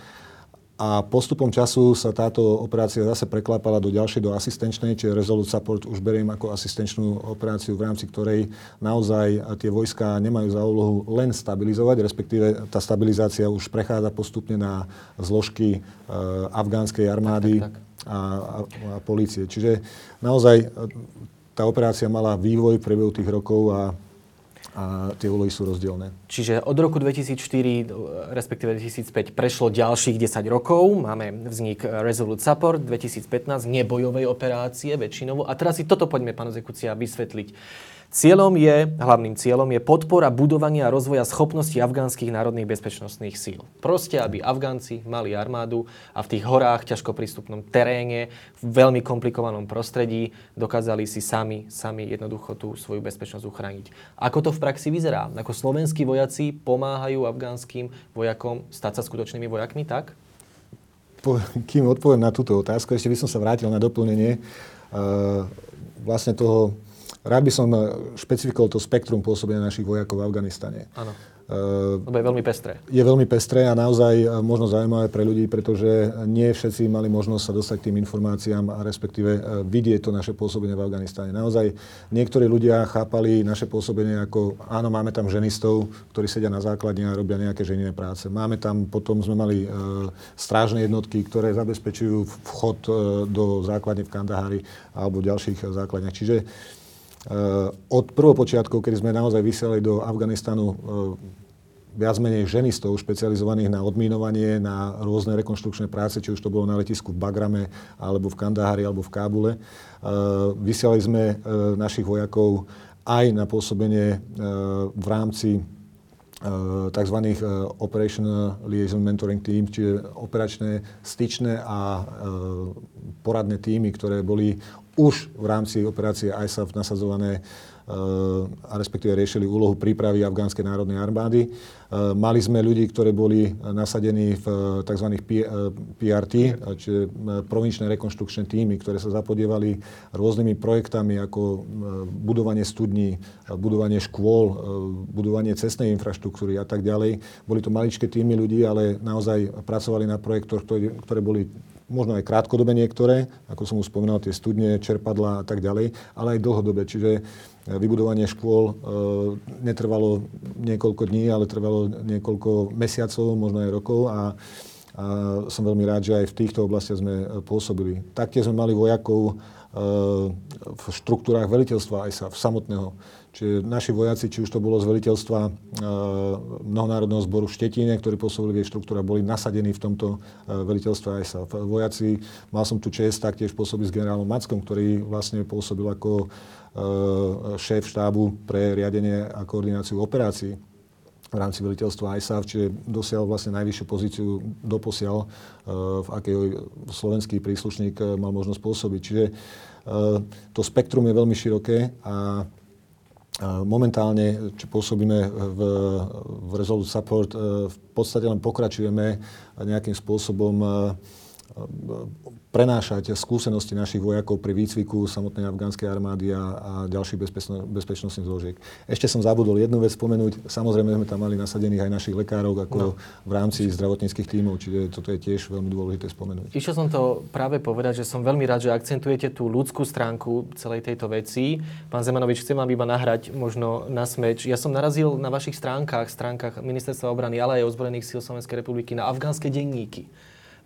A postupom času sa táto operácia zase preklápala do ďalšej, do asistenčnej, čiže Resolute Support už beriem ako asistenčnú operáciu, v rámci ktorej naozaj tie vojska nemajú za úlohu len stabilizovať, respektíve tá stabilizácia už prechádza postupne na zložky e, afgánskej armády tak, tak, tak. A, a, a polície. Čiže naozaj e, tá operácia mala vývoj v priebehu tých rokov a a tie úlohy sú rozdielne. Čiže od roku 2004, respektíve 2005, prešlo ďalších 10 rokov. Máme vznik Resolute Support 2015, nebojovej operácie väčšinovo. A teraz si toto poďme, pán Zekucia, vysvetliť. Cieľom je, hlavným cieľom je podpora budovania a rozvoja schopností afgánskych národných bezpečnostných síl. Proste, aby Afgánci mali armádu a v tých horách, ťažko prístupnom teréne, v veľmi komplikovanom prostredí dokázali si sami, sami jednoducho tú svoju bezpečnosť uchrániť. Ako to v praxi vyzerá? Ako slovenskí vojaci pomáhajú afgánskym vojakom stať sa skutočnými vojakmi, tak? Po, kým odpoviem na túto otázku, ešte by som sa vrátil na doplnenie uh, vlastne toho Rád by som eh, špecifikoval to spektrum pôsobenia našich vojakov v Afganistane. Áno. Uh, Lebo je veľmi pestré. Je veľmi pestré a naozaj eh, možno zaujímavé pre ľudí, pretože nie všetci mali možnosť sa dostať k tým informáciám a respektíve vidieť to naše pôsobenie v Afganistane. Naozaj niektorí ľudia chápali naše pôsobenie ako, áno, máme tam ženistov, ktorí sedia na základne a robia nejaké ženinné práce. Máme tam, potom sme mali uh, strážne jednotky, ktoré zabezpečujú vchod uh, do základne v Kandahari alebo v ďalších základniach. Čiže Eh, od prvopočiatkov, kedy sme naozaj vysielali do Afganistanu eh, viac menej ženistov špecializovaných na odmínovanie, na rôzne rekonštrukčné práce, či už to bolo na letisku v Bagrame, alebo v Kandahari, alebo v Kábule. Eh, vysielali sme našich vojakov aj na pôsobenie v rámci tzv. Operation Liaison Mentoring Team, čiže operačné, styčné a poradné týmy, ktoré boli už v rámci operácie ISAF nasadzované a respektíve riešili úlohu prípravy afgánskej národnej armády. Mali sme ľudí, ktorí boli nasadení v tzv. PRT, čiže provinčné rekonštrukčné týmy, ktoré sa zapodievali rôznymi projektami ako budovanie studní, budovanie škôl, budovanie cestnej infraštruktúry a tak ďalej. Boli to maličké týmy ľudí, ale naozaj pracovali na projektoch, ktoré boli možno aj krátkodobé niektoré, ako som už spomínal, tie studne, čerpadla a tak ďalej, ale aj dlhodobé. Čiže e, vybudovanie škôl e, netrvalo niekoľko dní, ale trvalo niekoľko mesiacov, možno aj rokov a, a som veľmi rád, že aj v týchto oblastiach sme e, pôsobili. Taktiež sme mali vojakov e, v štruktúrách veliteľstva aj sa, v samotného Čiže naši vojaci, či už to bolo z veliteľstva e, mnohonárodného zboru v Štetine, ktorí pôsobili v jej štruktúra, boli nasadení v tomto e, veliteľstve sa. Vojaci, mal som tu čest taktiež pôsobiť s generálom Mackom, ktorý vlastne pôsobil ako e, šéf štábu pre riadenie a koordináciu operácií v rámci veliteľstva ISAF, čiže dosiahol vlastne najvyššiu pozíciu doposiaľ, v akej slovenský príslušník mal možnosť pôsobiť. Čiže to spektrum je veľmi široké a Momentálne, čo pôsobíme v, v Resolute Support, e, v podstate len pokračujeme nejakým spôsobom e, prenášať skúsenosti našich vojakov pri výcviku samotnej afgánskej armády a, a ďalších bezpečno, bezpečnostných zložiek. Ešte som zabudol jednu vec spomenúť. Samozrejme sme tam mali nasadených aj našich lekárov ako no. v rámci zdravotníckých tímov, čiže toto je tiež veľmi dôležité spomenúť. Išiel som to práve povedať, že som veľmi rád, že akcentujete tú ľudskú stránku celej tejto veci. Pán Zemanovič, chcem vám iba nahrať možno na smeč. Ja som narazil na vašich stránkach, stránkach Ministerstva obrany, ale aj ozbrojených síl Slovenskej republiky na afgánske denníky.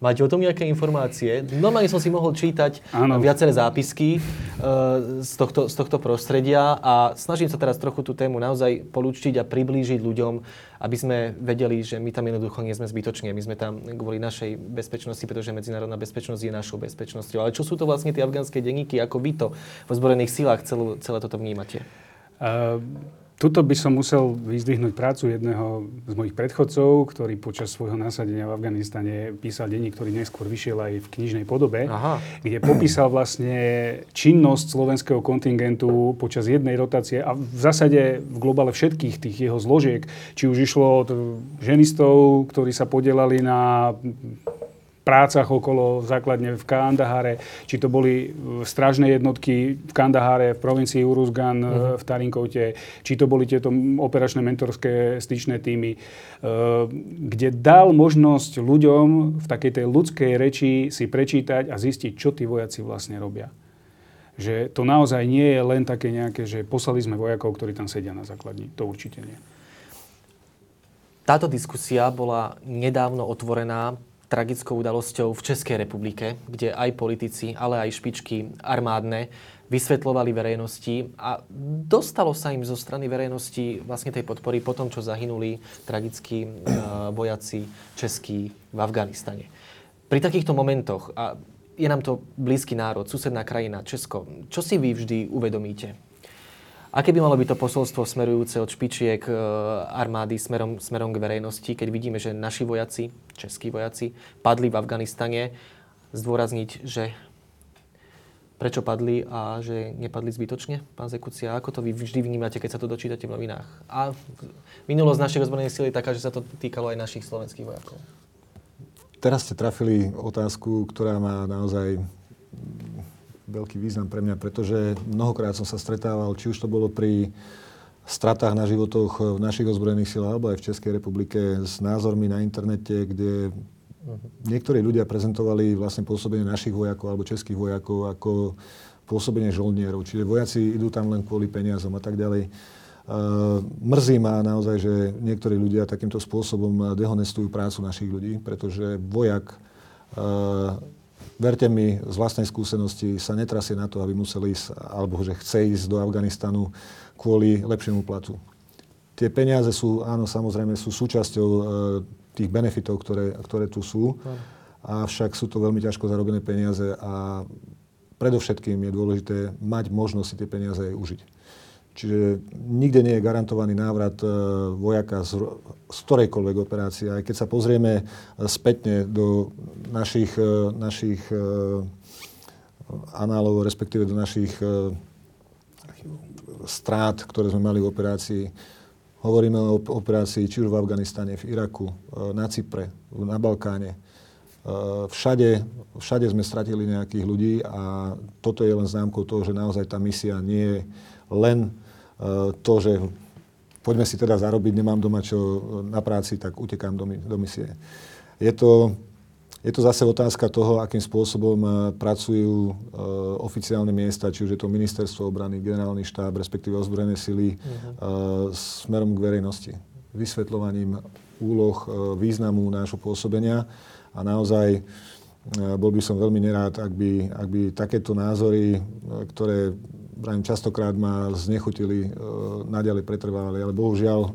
Máte o tom nejaké informácie? Normálne som si mohol čítať ano. viaceré zápisky uh, z, tohto, z tohto prostredia a snažím sa teraz trochu tú tému naozaj polúčtiť a priblížiť ľuďom, aby sme vedeli, že my tam jednoducho nie sme zbytočne. My sme tam kvôli našej bezpečnosti, pretože medzinárodná bezpečnosť je našou bezpečnosťou. Ale čo sú to vlastne tie afgánske denníky? Ako vy to v ozbrojených silách celú, celé toto vnímate? Uh... Tuto by som musel vyzdvihnúť prácu jedného z mojich predchodcov, ktorý počas svojho nasadenia v Afganistane písal denník, ktorý neskôr vyšiel aj v knižnej podobe, Aha. kde popísal vlastne činnosť slovenského kontingentu počas jednej rotácie a v zásade v globále všetkých tých jeho zložiek, či už išlo od ženistov, ktorí sa podielali na prácach okolo základne v Kandahare, či to boli stražné jednotky v Kandahare, v provincii Uruzgan, uh-huh. v Tarinkote, či to boli tieto operačné mentorské styčné týmy, kde dal možnosť ľuďom v takej tej ľudskej reči si prečítať a zistiť, čo tí vojaci vlastne robia. Že to naozaj nie je len také nejaké, že poslali sme vojakov, ktorí tam sedia na základni. To určite nie. Táto diskusia bola nedávno otvorená tragickou udalosťou v Českej republike, kde aj politici, ale aj špičky armádne vysvetľovali verejnosti a dostalo sa im zo strany verejnosti vlastne tej podpory po tom, čo zahynuli tragickí uh, vojaci českí v Afganistane. Pri takýchto momentoch, a je nám to blízky národ, susedná krajina, Česko, čo si vy vždy uvedomíte? Aké by malo byť to posolstvo smerujúce od špičiek e, armády smerom, smerom k verejnosti, keď vidíme, že naši vojaci, českí vojaci, padli v Afganistane, zdôrazniť, že prečo padli a že nepadli zbytočne, pán Zekucia? Ako to vy vždy vnímate, keď sa to dočítate v novinách? A minulosť našej ozbrojenej sily je taká, že sa to týkalo aj našich slovenských vojakov. Teraz ste trafili otázku, ktorá má naozaj veľký význam pre mňa, pretože mnohokrát som sa stretával, či už to bolo pri stratách na životoch v našich ozbrojených silách alebo aj v Českej republike s názormi na internete, kde niektorí ľudia prezentovali vlastne pôsobenie našich vojakov alebo českých vojakov ako pôsobenie žoldnierov. Čiže vojaci idú tam len kvôli peniazom a tak ďalej. Uh, mrzí ma naozaj, že niektorí ľudia takýmto spôsobom dehonestujú prácu našich ľudí, pretože vojak uh, verte mi, z vlastnej skúsenosti sa netrasie na to, aby musel ísť, alebo že chce ísť do Afganistanu kvôli lepšiemu platu. Tie peniaze sú, áno, samozrejme, sú súčasťou e, tých benefitov, ktoré, ktoré tu sú, avšak sú to veľmi ťažko zarobené peniaze a predovšetkým je dôležité mať možnosť si tie peniaze aj užiť. Čiže nikde nie je garantovaný návrat e, vojaka z, z ktorejkoľvek operácie. Aj keď sa pozrieme e, spätne do našich, e, našich análov, respektíve do našich strát, ktoré sme mali v operácii, hovoríme o operácii či už v Afganistane, v Iraku, na Cypre, na Balkáne. Všade, všade sme stratili nejakých ľudí a toto je len známkou toho, že naozaj tá misia nie je len e, to, že poďme si teda zarobiť, nemám doma čo na práci, tak utekám do, do misie. Je to, je to zase otázka toho, akým spôsobom e, pracujú e, oficiálne miesta, či už je to ministerstvo obrany, generálny štáb, respektíve ozbrojené sily uh-huh. smerom k verejnosti. Vysvetľovaním úloh, významu nášho pôsobenia a naozaj bol by som veľmi nerád, ak by, ak by takéto názory, ktoré Pravím, častokrát ma znechutili, e, naďalej pretrvávali, ale bohužiaľ e,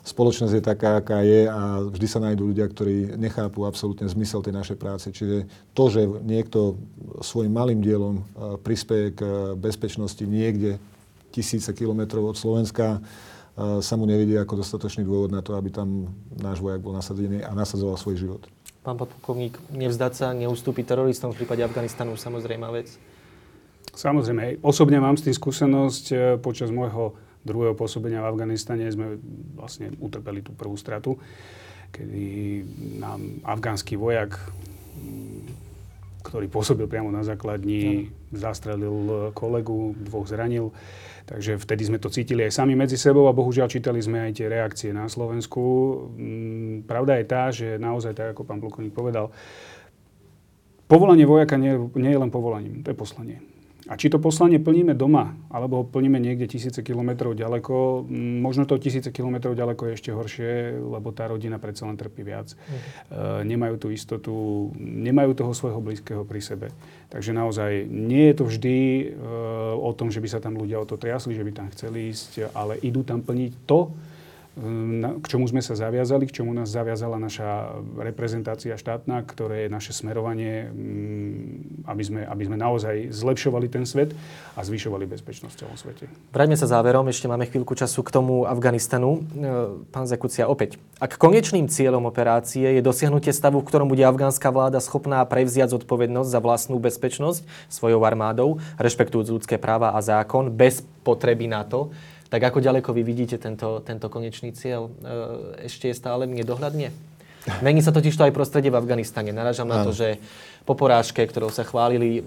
spoločnosť je taká, aká je a vždy sa nájdú ľudia, ktorí nechápu absolútne zmysel tej našej práce. Čiže to, že niekto svojim malým dielom e, prispieje k bezpečnosti niekde tisíce kilometrov od Slovenska, sa mu nevidí ako dostatočný dôvod na to, aby tam náš vojak bol nasadený a nasadzoval svoj život. Pán podplukovník, nevzdať sa, neustúpiť teroristom v prípade Afganistanu, samozrejme vec. Samozrejme, osobne mám s tým skúsenosť. E, počas môjho druhého pôsobenia v Afganistane sme vlastne utrpeli tú prvú stratu, kedy nám afgánsky vojak, ktorý pôsobil priamo na základni, zastrelil kolegu, dvoch zranil. Takže vtedy sme to cítili aj sami medzi sebou a bohužiaľ čítali sme aj tie reakcie na Slovensku. Pravda je tá, že naozaj, tak ako pán plukovník povedal, povolanie vojaka nie, nie je len povolaním, to je poslanie. A či to poslanie plníme doma, alebo ho plníme niekde tisíce kilometrov ďaleko, možno to tisíce kilometrov ďaleko je ešte horšie, lebo tá rodina predsa len trpí viac. Mm. E, nemajú tú istotu, nemajú toho svojho blízkeho pri sebe. Takže naozaj nie je to vždy e, o tom, že by sa tam ľudia o to triasli, že by tam chceli ísť, ale idú tam plniť to, k čomu sme sa zaviazali, k čomu nás zaviazala naša reprezentácia štátna, ktoré je naše smerovanie, mm, aby sme, aby sme naozaj zlepšovali ten svet a zvyšovali bezpečnosť v celom svete. Vráťme sa záverom, ešte máme chvíľku času k tomu Afganistanu. E, pán Zekucia, opäť. Ak konečným cieľom operácie je dosiahnutie stavu, v ktorom bude afgánska vláda schopná prevziať zodpovednosť za vlastnú bezpečnosť svojou armádou, rešpektujúc ľudské práva a zákon, bez potreby na to, tak ako ďaleko vy vidíte tento, tento konečný cieľ? E, ešte je stále nedohľadne? Mení sa totiž to aj prostredie v Afganistane. Naražam na to, že po porážke, ktorou sa chválili e,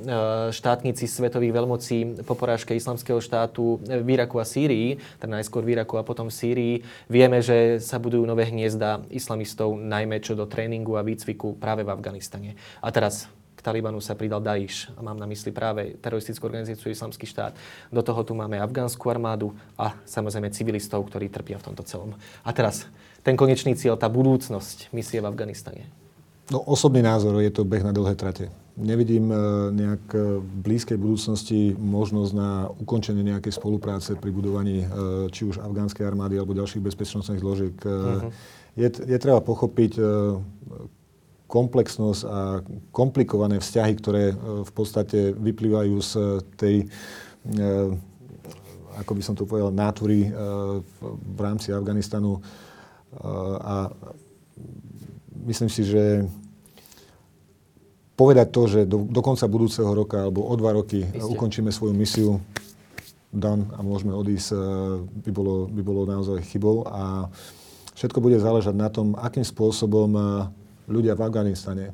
štátnici svetových veľmocí, po porážke islamského štátu v Iraku a Sýrii, teda najskôr v Iraku a potom v Sýrii, vieme, že sa budujú nové hniezda islamistov, najmä čo do tréningu a výcviku práve v Afganistane. A teraz Talibanu sa pridal Daesh, a mám na mysli práve teroristickú organizáciu Islamský štát. Do toho tu máme afgánsku armádu a samozrejme civilistov, ktorí trpia v tomto celom. A teraz ten konečný cieľ, tá budúcnosť misie v Afganistane. No, osobný názor, je to beh na dlhé trate. Nevidím e, nejak e, v blízkej budúcnosti možnosť na ukončenie nejakej spolupráce pri budovaní e, či už afgánskej armády alebo ďalších bezpečnostných zložiek. Uh-huh. Je, je treba pochopiť komplexnosť a komplikované vzťahy, ktoré v podstate vyplývajú z tej ako by som to povedal, nátury v rámci Afganistanu. A myslím si, že povedať to, že do, do konca budúceho roka alebo o dva roky Isté. ukončíme svoju misiu dan a môžeme odísť, by bolo, by bolo naozaj chybou. A všetko bude záležať na tom, akým spôsobom ľudia v Afganistane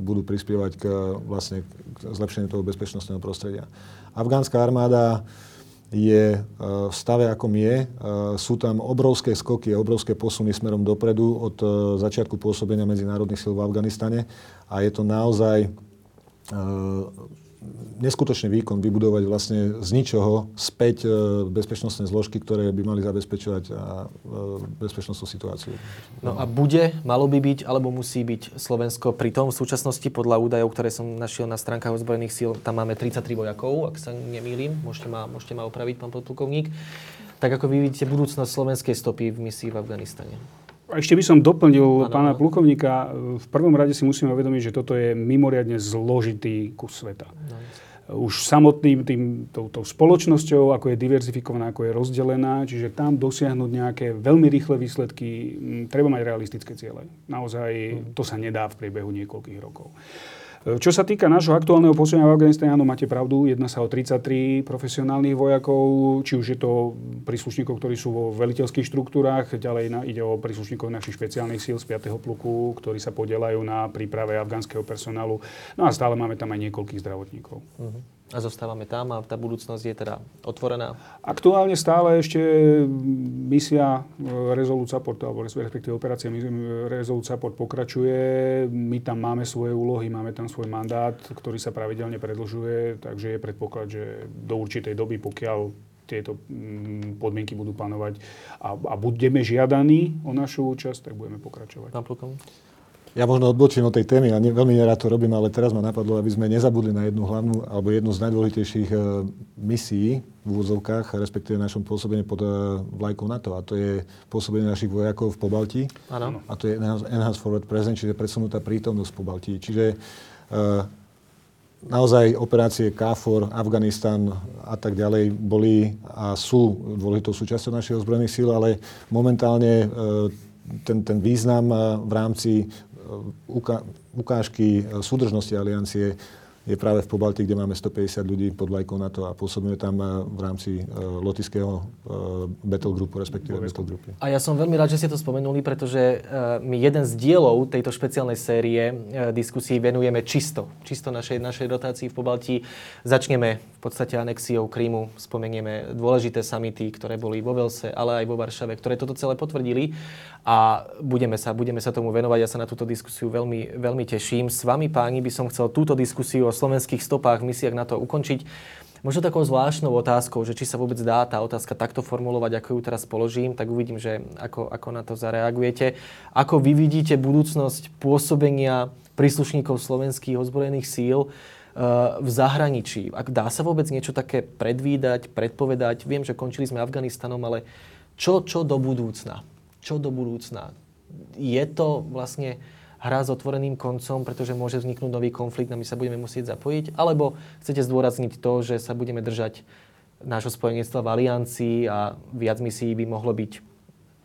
budú prispievať k, vlastne, k zlepšeniu toho bezpečnostného prostredia. Afgánska armáda je v stave, akom je. Sú tam obrovské skoky, obrovské posuny smerom dopredu od začiatku pôsobenia medzinárodných síl v Afganistane a je to naozaj neskutočný výkon vybudovať vlastne z ničoho späť bezpečnostné zložky, ktoré by mali zabezpečovať bezpečnostnú situáciu. No a bude, malo by byť, alebo musí byť Slovensko pri tom v súčasnosti podľa údajov, ktoré som našiel na stránkach ozbrojených síl, tam máme 33 vojakov, ak sa nemýlim, môžete ma, môžete ma opraviť, pán podplukovník. Tak ako vy vidíte budúcnosť slovenskej stopy v misii v Afganistane? A ešte by som doplnil Áno, pána plukovníka. V prvom rade si musíme uvedomiť, že toto je mimoriadne zložitý kus sveta. No, Už samotným tým, tou, tou spoločnosťou, ako je diverzifikovaná, ako je rozdelená, čiže tam dosiahnuť nejaké veľmi rýchle výsledky, m, treba mať realistické ciele. Naozaj to sa nedá v priebehu niekoľkých rokov. E, Čo sa týka nášho aktuálneho posúdenia v Afganistane, áno, máte pravdu, jedná sa o 33 profesionálnych vojakov, či už je to príslušníkov, ktorí sú vo veliteľských štruktúrách, ďalej na, ide o príslušníkov našich špeciálnych síl z 5. pluku, ktorí sa podielajú na príprave afgánskeho personálu. No a stále máme tam aj niekoľkých zdravotníkov. Uh-huh. A zostávame tam a tá budúcnosť je teda otvorená. Aktuálne stále ešte misia e, Resolute Support, alebo respektíve operácia Resolute Support pokračuje. My tam máme svoje úlohy, máme tam svoj mandát, ktorý sa pravidelne predlžuje, takže je predpoklad, že do určitej doby, pokiaľ tieto mm, podmienky budú panovať a, a budeme žiadaní o našu účasť, tak budeme pokračovať. Pán plukovník? Ja možno odbočím od tej témy a ne, veľmi nerád to robím, ale teraz ma napadlo, aby sme nezabudli na jednu hlavnú alebo jednu z najdôležitejších e, misií v úvodzovkách, respektíve našom pôsobení pod e, vlajkou NATO. A to je pôsobenie našich vojakov v Pobaltí. Áno. A to je Enhanced Forward Presence, čiže predsunutá prítomnosť v Pobaltí. Čiže e, naozaj operácie KFOR, Afganistan a tak ďalej boli a sú dôležitou súčasťou našich ozbrojených síl, ale momentálne e, ten, ten význam v rámci ukážky súdržnosti aliancie je práve v Pobalti, kde máme 150 ľudí pod vlajkou NATO a pôsobíme tam e, v rámci e, lotického e, battle groupu, respektíve battle grupy. A ja som veľmi rád, že ste to spomenuli, pretože my jeden z dielov tejto špeciálnej série diskusí venujeme čisto. Čisto našej, našej rotácii v Pobaltí. Začneme v podstate anexiou Krímu. Spomenieme dôležité samity, ktoré boli vo Velse, ale aj vo Varšave, ktoré toto celé potvrdili. A budeme sa, budeme sa tomu venovať. Ja sa na túto diskusiu veľmi, veľmi teším. S vami, páni, by som chcel túto diskusiu o slovenských stopách, misiách na to ukončiť. Možno takou zvláštnou otázkou, že či sa vôbec dá tá otázka takto formulovať, ako ju teraz položím, tak uvidím, že ako, ako na to zareagujete. Ako vy vidíte budúcnosť pôsobenia príslušníkov slovenských ozbrojených síl eh, v zahraničí? Ak dá sa vôbec niečo také predvídať, predpovedať? Viem, že končili sme Afganistanom, ale čo, čo do budúcna? Čo do budúcna? Je to vlastne hra s otvoreným koncom, pretože môže vzniknúť nový konflikt a my sa budeme musieť zapojiť? Alebo chcete zdôrazniť to, že sa budeme držať nášho spojenectva v aliancii a viac misií by mohlo byť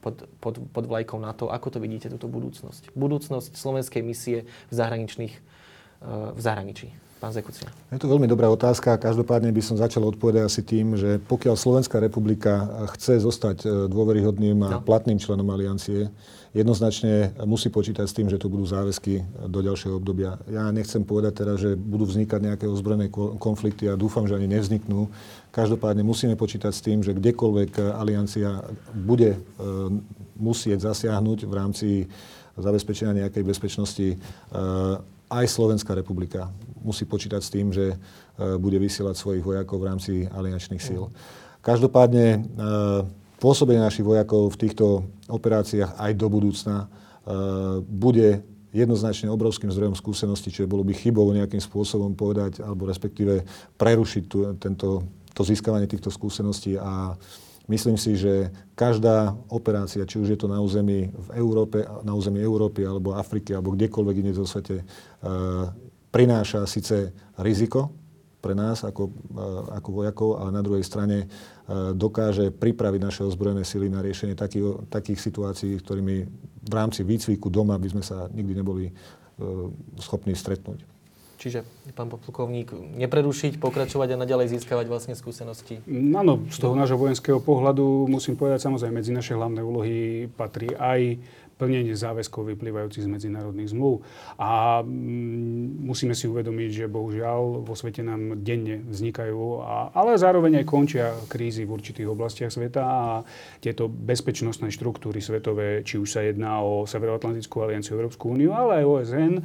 pod, pod, pod vlajkou NATO? Ako to vidíte, túto budúcnosť? Budúcnosť slovenskej misie v zahraničných, eh, v zahraničí. Pán Zekucia. Je to veľmi dobrá otázka. Každopádne by som začal odpovedať asi tým, že pokiaľ Slovenská republika chce zostať e, dôveryhodným a No. platným členom aliancie, jednoznačne musí počítať s tým, že to budú záväzky do ďalšieho obdobia. Ja nechcem povedať teda, že budú vznikať nejaké ozbrojené ko- konflikty a dúfam, že ani nevzniknú. Každopádne musíme počítať s tým, že kdekoľvek aliancia bude e, musieť zasiahnuť v rámci zabezpečenia nejakej bezpečnosti, e, aj Slovenská republika musí počítať s tým, že e, bude vysielať svojich vojakov v rámci aliančných síl. Každopádne e, pôsobenie našich vojakov v týchto operáciách aj do budúcna e, bude jednoznačne obrovským zdrojom skúseností, čiže bolo by chybou nejakým spôsobom povedať, alebo respektíve prerušiť tu, tento, to získavanie týchto skúseností a Myslím si, že každá operácia, či už je to na území v Európe, na území Európy alebo Afriky alebo kdekoľvek inde vo svete, prináša síce riziko pre nás ako, e, ako vojakov, ale na druhej strane e, dokáže pripraviť naše ozbrojené sily na riešenie takých, takých situácií, ktorými v rámci výcviku doma by sme sa nikdy neboli schopní stretnúť. Čiže, pán plukovník, neprerušiť, pokračovať a naďalej získavať vlastne skúsenosti. Áno, z toho nášho vojenského pohľadu musím povedať, samozrejme, medzi naše hlavné úlohy patrí aj plnenie záväzkov vyplývajúcich z medzinárodných zmluv. A mm, musíme si uvedomiť, že bohužiaľ vo svete nám denne vznikajú, a, ale zároveň aj končia krízy v určitých oblastiach sveta a tieto bezpečnostné štruktúry svetové, či už sa jedná o Severoatlantickú alianciu, Európsku úniu, ale aj OSN, e,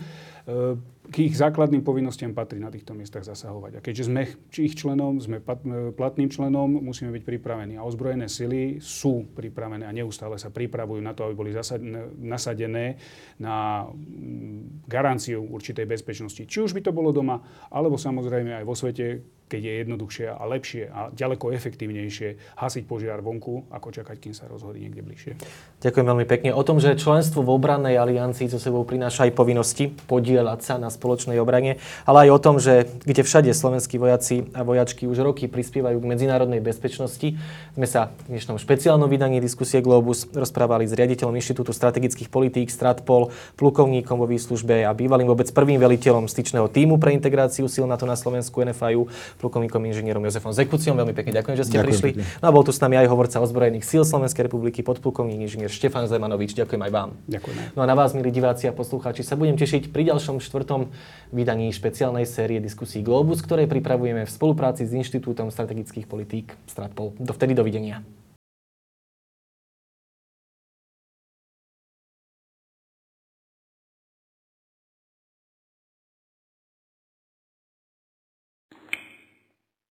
k ich základným povinnostiam patrí na týchto miestach zasahovať. A keďže sme ich členom, sme e, platným členom, musíme byť pripravení. A ozbrojené sily sú pripravené a neustále sa pripravujú na to, aby boli nasadené na mm, garanciu určitej bezpečnosti. Či už by to bolo doma, alebo samozrejme aj vo svete, keď je jednoduchšie a lepšie a ďaleko efektívnejšie hasiť požiar vonku, ako čakať, kým sa rozhodí niekde bližšie. Ďakujem veľmi pekne. O tom, že členstvo v obrannej aliancii so sebou prináša aj povinnosti podielať sa na spoločnej obrane, ale aj o tom, že kde všade slovenskí vojaci a vojačky už roky prispievajú k medzinárodnej bezpečnosti, sme sa v dnešnom špeciálnom vydaní diskusie Globus rozprávali s riaditeľom Inštitútu strategických politík Stratpol, plukovníkom vo výslužbe a bývalým vôbec prvým veliteľom styčného týmu pre integráciu síl NATO na Slovensku NFIU, plukovníkom inžinierom Jozefom Zekuciom. Veľmi pekne ďakujem, že ste Ďakujem prišli. pekne. No a bol tu s nami aj hovorca ozbrojených síl Slovenskej republiky, podplukovník inžinier Štefan Zemanovič. Ďakujem aj vám. Ďakujem. No a na vás, milí diváci a poslucháči, sa budem tešiť pri ďalšom štvrtom vydaní špeciálnej série diskusí Globus, ktoré pripravujeme v spolupráci s Inštitútom strategických politík Stratpol. Dovtedy dovidenia.